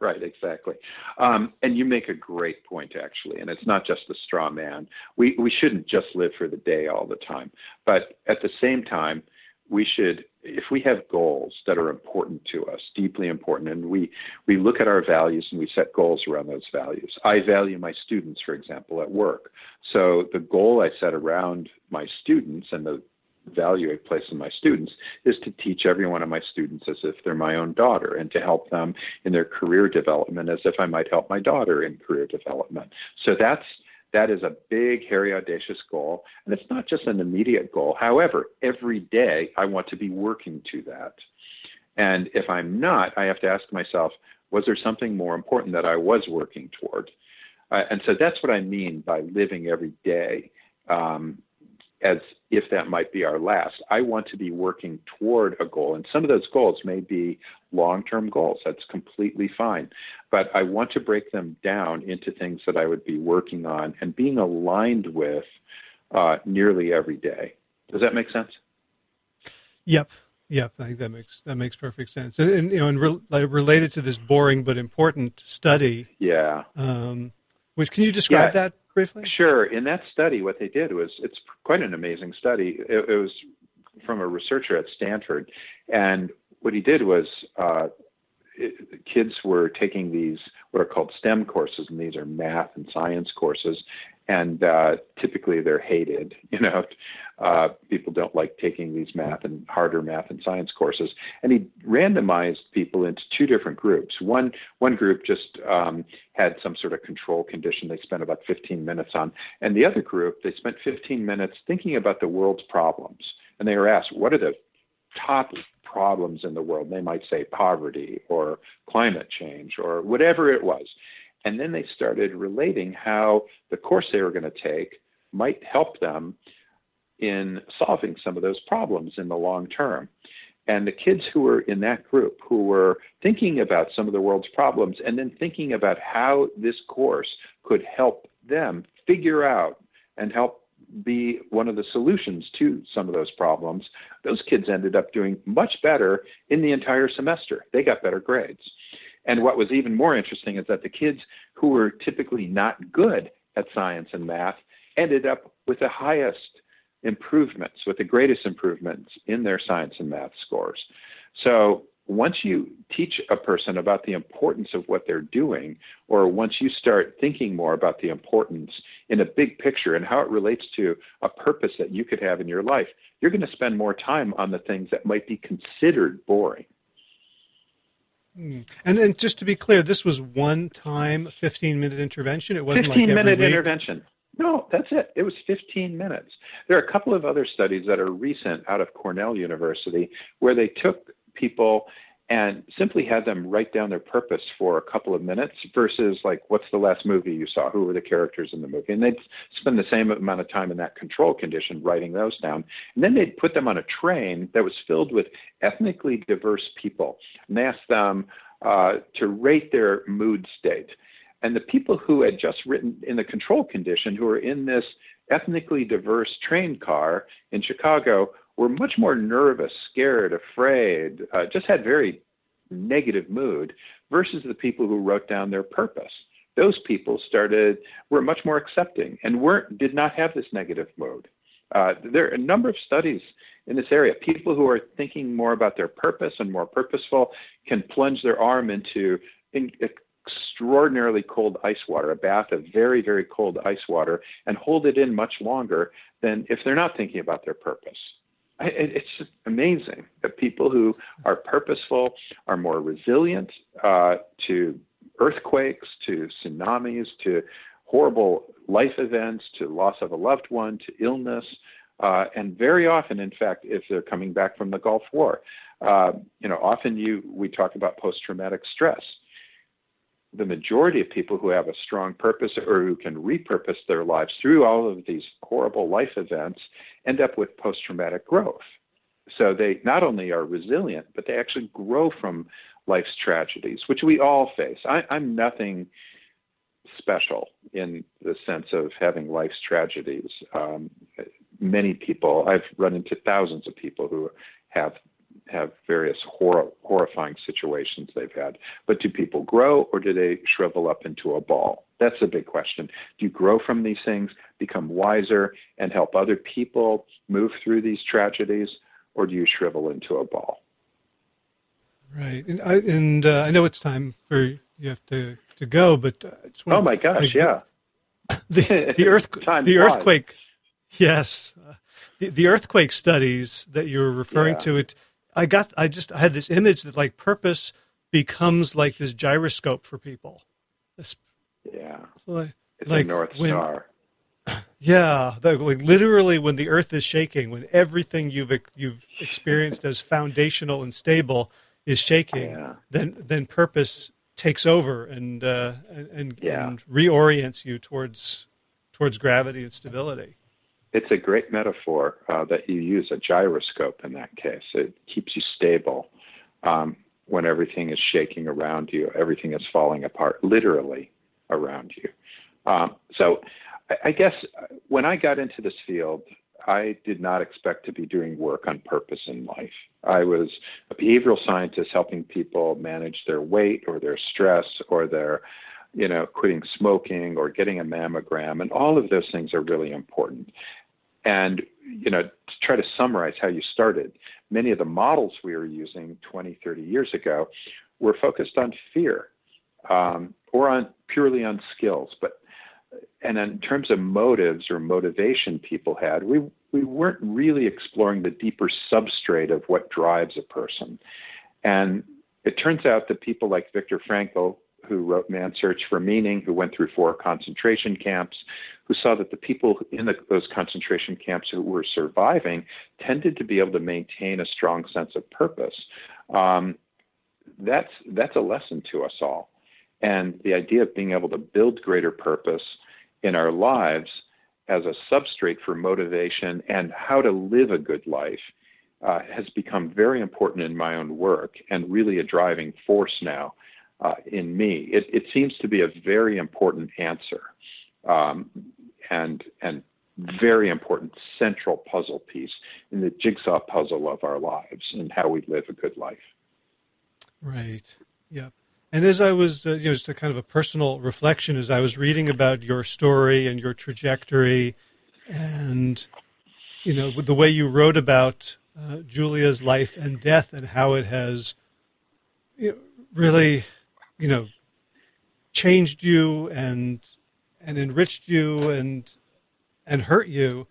right, exactly. Um, and you make a great point, actually. And it's not just the straw man. We we shouldn't just live for the day all the time, but at the same time, we should, if we have goals that are important to us, deeply important, and we we look at our values and we set goals around those values. I value my students, for example, at work. So the goal I set around my students and the value I place in my students is to teach every one of my students as if they're my own daughter and to help them in their career development as if I might help my daughter in career development. So that's that is a big, hairy, audacious goal. And it's not just an immediate goal. However, every day I want to be working to that. And if I'm not, I have to ask myself, was there something more important that I was working toward? Uh, and so that's what I mean by living every day um, as if that might be our last. I want to be working toward a goal, and some of those goals may be long term goals. That's completely fine. But I want to break them down into things that I would be working on and being aligned with uh, nearly every day. Does that make sense? Yep. Yep, I think that makes that makes perfect sense. And, and you know, and re- like, related to this boring but important study, yeah. Um, which can you describe yeah. that briefly? Sure. In that study, what they did was it's quite an amazing study. It, it was from a researcher at Stanford, and what he did was uh, it, kids were taking these what are called STEM courses, and these are math and science courses, and uh, typically they're hated. You know, uh, people don't like taking these math and harder math and science courses. And he randomized people into two different groups. One one group just um, had some sort of control condition they spent about 15 minutes on, and the other group they spent 15 minutes thinking about the world's problems. And they were asked, what are the top problems in the world? They might say poverty or climate change or whatever it was. And then they started relating how the course they were going to take might help them in solving some of those problems in the long term. And the kids who were in that group, who were thinking about some of the world's problems and then thinking about how this course could help them figure out and help be one of the solutions to some of those problems, those kids ended up doing much better in the entire semester. They got better grades. And what was even more interesting is that the kids who were typically not good at science and math ended up with the highest improvements, with the greatest improvements in their science and math scores. So once you teach a person about the importance of what they're doing, or once you start thinking more about the importance in a big picture and how it relates to a purpose that you could have in your life, you're going to spend more time on the things that might be considered boring. Hmm. And then, just to be clear, this was one time, fifteen minute intervention. It wasn't 15 like minute week. intervention. No, that's it. It was 15 minutes. There are a couple of other studies that are recent out of Cornell University where they took people and simply had them write down their purpose for a couple of minutes versus like what's the last movie you saw? Who were the characters in the movie? And they'd spend the same amount of time in that control condition writing those down. And then they'd put them on a train that was filled with ethnically diverse people and asked them uh, to rate their mood state. And the people who had just written in the control condition who were in this ethnically diverse train car in chicago were much more nervous, scared, afraid, uh, just had very negative mood versus the people who wrote down their purpose. Those people started were much more accepting and weren't did not have this negative mood. Uh, there are a number of studies in this area. People who are thinking more about their purpose and more purposeful can plunge their arm into in, extraordinarily cold ice water, a bath of very, very cold ice water, and hold it in much longer than if they're not thinking about their purpose it's just amazing that people who are purposeful are more resilient uh, to earthquakes, to tsunamis, to horrible life events, to loss of a loved one, to illness, uh, and very often, in fact, if they're coming back from the Gulf War, uh, you know, often you we talk about post-traumatic stress. The majority of people who have a strong purpose or who can repurpose their lives through all of these horrible life events end up with post traumatic growth. So they not only are resilient, but they actually grow from life's tragedies, which we all face. I, I'm nothing special in the sense of having life's tragedies. Um, many people, I've run into thousands of people who have have various hor- horrifying situations they've had. But do people grow or do they shrivel up into a ball? That's a big question. Do you grow from these things, become wiser, and help other people move through these tragedies, or do you shrivel into a ball? Right, and I, and uh, I know it's time for you have to, to go, but uh, oh my gosh, yeah, the the, earth, the earthquake, yes, uh, the, the earthquake studies that you were referring yeah. to it I got I just I had this image that like purpose becomes like this gyroscope for people. This, yeah. Like, it's like North when, Star. Yeah, the, like literally when the earth is shaking, when everything you've you've experienced as foundational and stable is shaking, yeah. then then purpose takes over and uh, and, yeah. and reorients you towards towards gravity and stability it's a great metaphor uh, that you use a gyroscope in that case. It keeps you stable um, when everything is shaking around you, everything is falling apart, literally around you. Um, so, I, I guess uh, when I got into this field, I did not expect to be doing work on purpose in life. I was a behavioral scientist helping people manage their weight or their stress or their you know, quitting smoking or getting a mammogram, and all of those things are really important. And, you know, to try to summarize how you started, many of the models we were using 20, 30 years ago were focused on fear um, or on purely on skills. But and in terms of motives or motivation people had, we we weren't really exploring the deeper substrate of what drives a person. And it turns out that people like Viktor Frankl who wrote Man's Search for Meaning, who went through four concentration camps, who saw that the people in the, those concentration camps who were surviving tended to be able to maintain a strong sense of purpose. Um, that's that's a lesson to us all, and the idea of being able to build greater purpose in our lives as a substrate for motivation and how to live a good life uh, has become very important in my own work and really a driving force now uh, in me. It, it, seems to be a very important answer um, and and very important central puzzle piece in the jigsaw puzzle of our lives and how we live a good life. Right. Yep. And as I was, uh, you know, just a kind of a personal reflection as I was reading about your story and your trajectory, and you know, the way you wrote about uh, Julia's life and death and how it has you know, really, you know, changed you and and enriched you and and hurt you.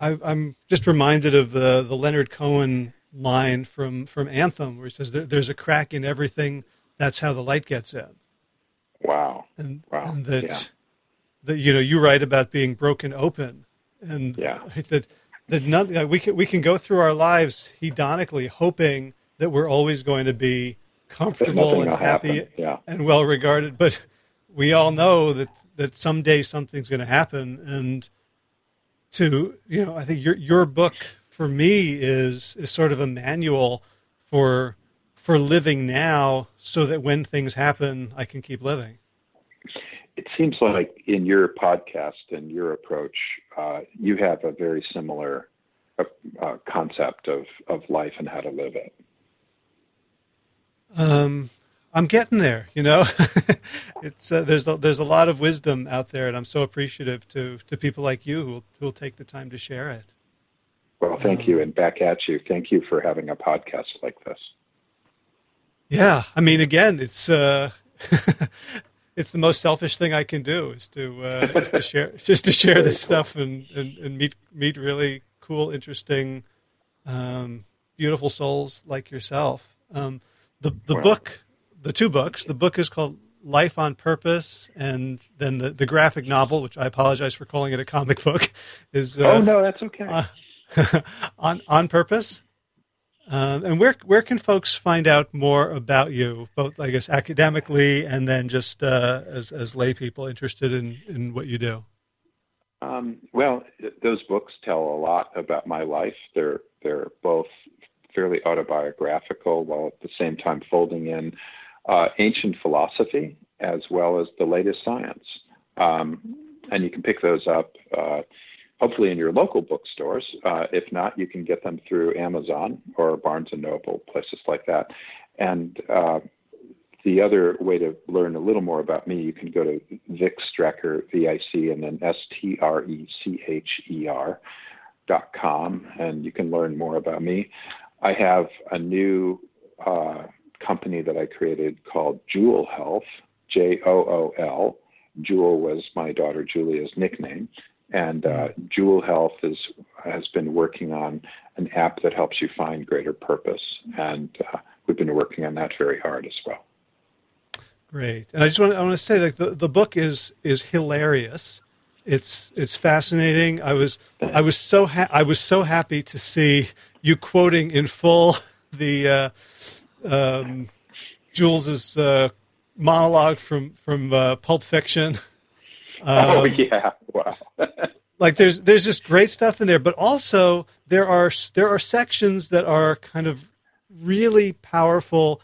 I, am just reminded of the the Leonard Cohen line from from Anthem, where he says, there, "There's a crack in everything. That's how the light gets in." Wow. And, wow. and that yeah. that you know you write about being broken open, and yeah. that that none, we can we can go through our lives hedonically hoping that we're always going to be comfortable and happy yeah. and well regarded, but we all know that that someday something's going to happen. And to you know i think your your book for me is is sort of a manual for for living now so that when things happen i can keep living. It seems like in your podcast and your approach uh, you have a very similar uh, uh, concept of of life and how to live it um I'm getting there. You know, it's uh, there's a, there's a lot of wisdom out there, and I'm so appreciative to to people like you who will, who will take the time to share it. Well, thank um, you, and back at you. Thank you for having a podcast like this. Yeah, I mean, again, it's uh, it's the most selfish thing I can do is to uh, is to share just to share this stuff and, and, and meet meet really cool, interesting, um, beautiful souls like yourself. Um, the the book the two books. The book is called Life on Purpose, and then the, the graphic novel, which I apologize for calling it a comic book, is uh, oh no, that's okay. Uh, on on purpose. Um, and where where can folks find out more about you, both I guess academically and then just uh, as as lay people interested in in what you do? Um, well, those books tell a lot about my life. They're they're both fairly autobiographical, while at the same time folding in uh, ancient philosophy as well as the latest science. Um, and you can pick those up uh, hopefully in your local bookstores. Uh, if not, you can get them through Amazon or Barnes and Noble, places like that. And uh, the other way to learn a little more about me, you can go to Vic Strecher, V-I-C, and then S-T-R-E-C-H-E-R dot com, and you can learn more about me. I have a new uh, company that I created called Jool Health, J O O L. Jool was my daughter Julia's nickname, and uh, Jool Health is has been working on an app that helps you find greater purpose, and uh, we've been working on that very hard as well. Great, and I just want to, I want to say like the, the book is is hilarious. It's it's fascinating. I was I was so ha- I was so happy to see you quoting in full the uh, um, Jules's uh, monologue from from uh, Pulp Fiction. Um, oh yeah! Wow. like there's there's just great stuff in there, but also there are there are sections that are kind of really powerful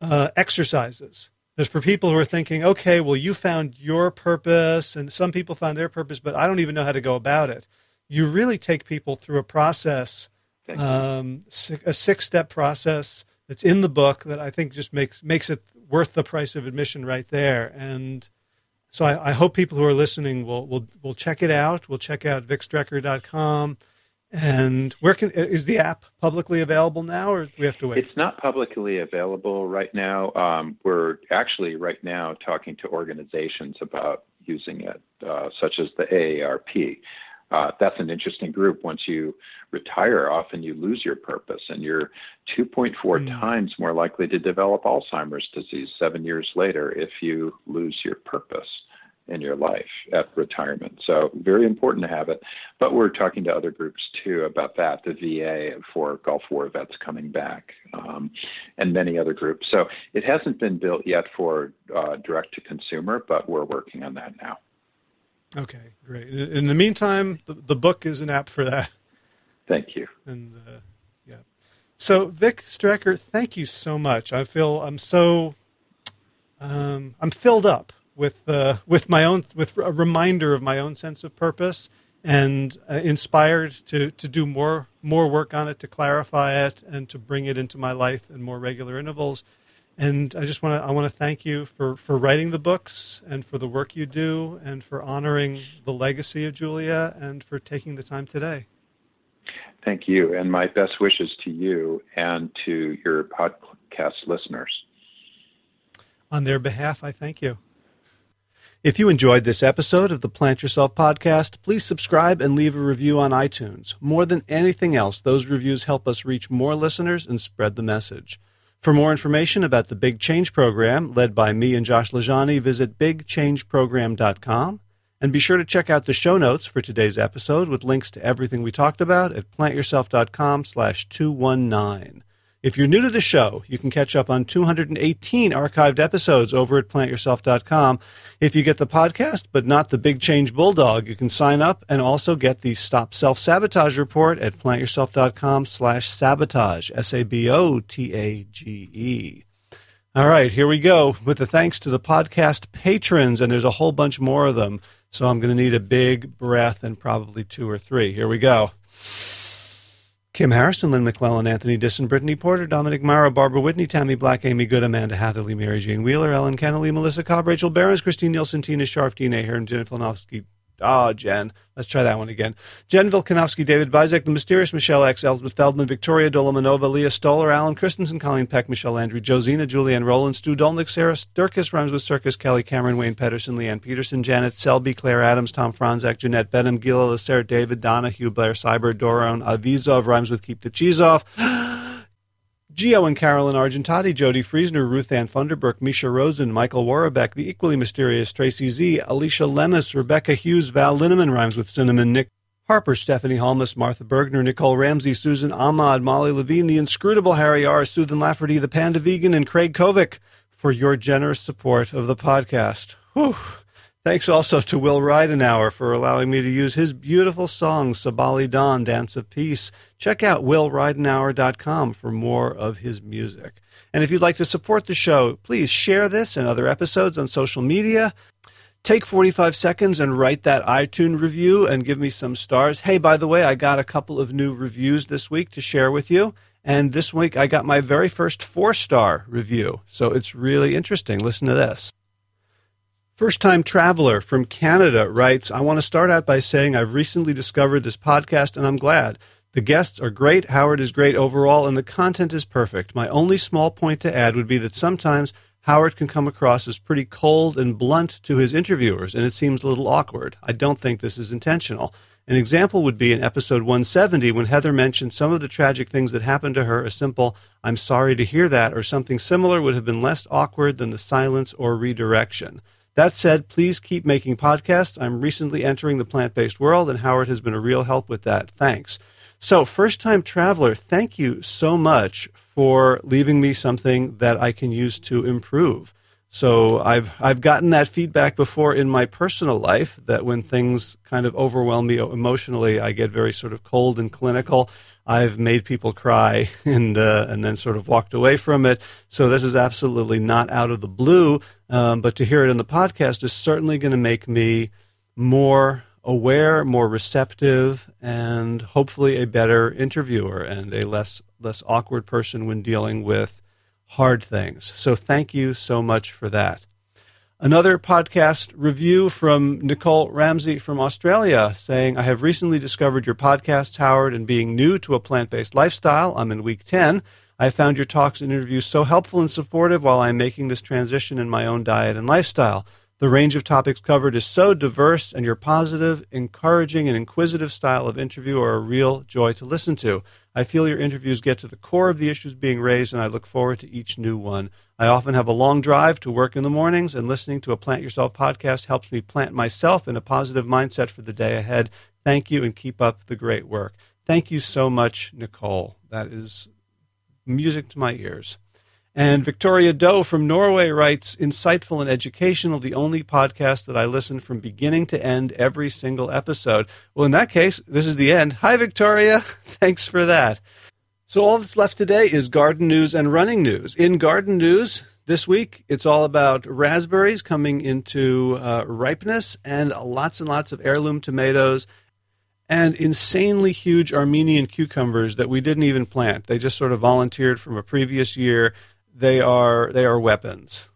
uh, exercises that for people who are thinking, okay, well, you found your purpose, and some people found their purpose, but I don't even know how to go about it. You really take people through a process, um, a six step process that's in the book that I think just makes makes it worth the price of admission right there. And so I, I hope people who are listening will will will check it out. We'll check out vicstrecher.com. And where can is the app publicly available now, or do we have to wait? It's not publicly available right now. Um, we're actually right now talking to organizations about using it, uh, such as the AARP uh, that's an interesting group. Once you retire, often you lose your purpose, and you're 2.4 mm. times more likely to develop Alzheimer's disease seven years later if you lose your purpose in your life at retirement. So, very important to have it. But we're talking to other groups too about that the VA for Gulf War vets coming back, um, and many other groups. So, it hasn't been built yet for uh, direct to consumer, but we're working on that now. Okay, great. In the meantime, the, the book is an app for that. Thank you. And uh, yeah, so Vic Strecher, thank you so much. I feel I'm so um, I'm filled up with uh, with my own with a reminder of my own sense of purpose and uh, inspired to to do more more work on it to clarify it and to bring it into my life in more regular intervals and I just want to I want to thank you for for writing the books and for the work you do and for honoring the legacy of Julia and for taking the time today. Thank you, and my best wishes to you and to your podcast listeners. On their behalf, I thank you. If you enjoyed this episode of the Plant Yourself podcast, please subscribe and leave a review on iTunes. More than anything else, those reviews help us reach more listeners and spread the message. For more information about the Big Change Program, led by me and Josh LaJaunie, visit bigchangeprogram.com. And be sure to check out the show notes for today's episode with links to everything we talked about at plantyourself.com slash 219. If you're new to the show, you can catch up on 218 archived episodes over at plantyourself.com. If you get the podcast, but not the Big Change Bulldog, you can sign up and also get the Stop Self Sabotage report at plantyourself.com slash sabotage, S-A-B-O-T-A-G-E. All right, here we go with the thanks to the podcast patrons, and there's a whole bunch more of them. So I'm going to need a big breath and probably two or three. Here we go. Kim Harrison, Lynn McClellan, Anthony Disson, Brittany Porter, Dominic Mara, Barbara Whitney, Tammy Black, Amy Good, Amanda Hatherley, Mary Jane Wheeler, Ellen Kennelly, Melissa Cobb, Rachel Behrens, Christine Nielsen, Tina Sharf, Dean Ahern, Jennifer Filnowski, Oh, Jen. Let's try that one again. Jen Vilkanovsky, David Bizek, The Mysterious Michelle X, Elizabeth Feldman, Victoria Dolomanova, Leah Stoller, Alan Christensen, Colleen Peck, Michelle Andrew, Josina, Julianne Rowland, Stu Dolnick, Sarah Sturkis, Rhymes with Circus, Kelly Cameron, Wayne Pedersen, Leanne Peterson, Janet Selby, Claire Adams, Tom Franzak, Jeanette Benham, Gila, Sarah David, Donna, Hugh Blair, Cyber, Doron, Avizov, Rhymes with Keep the Cheese Off. Geo and Carolyn Argentati, Jody Friesner, Ruth Ann Funderburk, Misha Rosen, Michael Warbeck, the equally mysterious Tracy Z, Alicia Lemus, Rebecca Hughes, Val Linneman rhymes with Cinnamon, Nick Harper, Stephanie Holmes, Martha Bergner, Nicole Ramsey, Susan Ahmad, Molly Levine, the inscrutable Harry R., Susan Lafferty, the Panda Vegan, and Craig Kovic for your generous support of the podcast. Whew. Thanks also to Will Ridenauer for allowing me to use his beautiful song, Sabali Dawn, Dance of Peace. Check out willridenauer.com for more of his music. And if you'd like to support the show, please share this and other episodes on social media. Take 45 seconds and write that iTunes review and give me some stars. Hey, by the way, I got a couple of new reviews this week to share with you. And this week I got my very first four star review. So it's really interesting. Listen to this. First time traveler from Canada writes I want to start out by saying I've recently discovered this podcast and I'm glad. The guests are great, Howard is great overall, and the content is perfect. My only small point to add would be that sometimes Howard can come across as pretty cold and blunt to his interviewers, and it seems a little awkward. I don't think this is intentional. An example would be in episode 170 when Heather mentioned some of the tragic things that happened to her. A simple, I'm sorry to hear that, or something similar would have been less awkward than the silence or redirection. That said, please keep making podcasts. I'm recently entering the plant based world, and Howard has been a real help with that. Thanks. So, first time traveler, thank you so much for leaving me something that I can use to improve. So I've I've gotten that feedback before in my personal life that when things kind of overwhelm me emotionally, I get very sort of cold and clinical. I've made people cry and uh, and then sort of walked away from it. So this is absolutely not out of the blue, um, but to hear it in the podcast is certainly going to make me more aware, more receptive, and hopefully a better interviewer and a less less awkward person when dealing with hard things. So thank you so much for that. Another podcast review from Nicole Ramsey from Australia saying, I have recently discovered your podcast, Howard, and being new to a plant based lifestyle, I'm in week 10. I found your talks and interviews so helpful and supportive while I'm making this transition in my own diet and lifestyle. The range of topics covered is so diverse, and your positive, encouraging, and inquisitive style of interview are a real joy to listen to. I feel your interviews get to the core of the issues being raised, and I look forward to each new one. I often have a long drive to work in the mornings, and listening to a Plant Yourself podcast helps me plant myself in a positive mindset for the day ahead. Thank you, and keep up the great work. Thank you so much, Nicole. That is music to my ears. And Victoria Doe from Norway writes, insightful and educational, the only podcast that I listen from beginning to end every single episode. Well, in that case, this is the end. Hi, Victoria. Thanks for that. So, all that's left today is garden news and running news. In garden news, this week, it's all about raspberries coming into uh, ripeness and lots and lots of heirloom tomatoes and insanely huge Armenian cucumbers that we didn't even plant. They just sort of volunteered from a previous year they are they are weapons.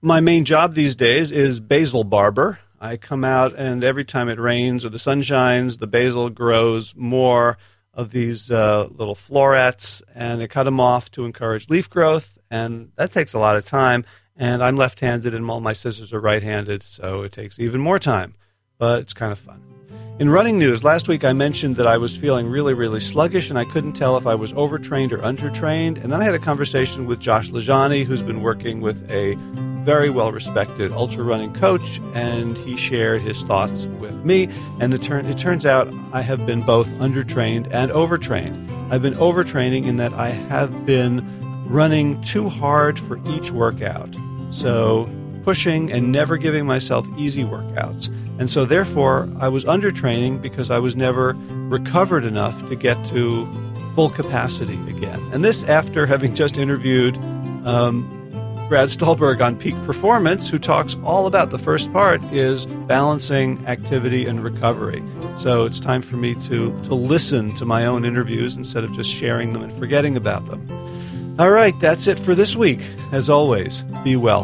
My main job these days is basil barber. I come out and every time it rains or the sun shines, the basil grows more of these uh, little florets, and I cut them off to encourage leaf growth, and that takes a lot of time. And I'm left handed, and all my scissors are right handed, so it takes even more time. But it's kind of fun. In running news, last week I mentioned that I was feeling really, really sluggish and I couldn't tell if I was overtrained or undertrained. And then I had a conversation with Josh LaJaunie, who's been working with a very well respected ultra running coach, and he shared his thoughts with me. And it turns out I have been both undertrained and overtrained. I've been overtraining in that I have been running too hard for each workout. So pushing and never giving myself easy workouts. And so, therefore, I was undertraining because I was never recovered enough to get to full capacity again. And this after having just interviewed um, Brad Stulberg on Peak Performance, who talks all about the first part is balancing activity and recovery. So it's time for me to, to listen to my own interviews instead of just sharing them and forgetting about them. All right, that's it for this week. As always, be well.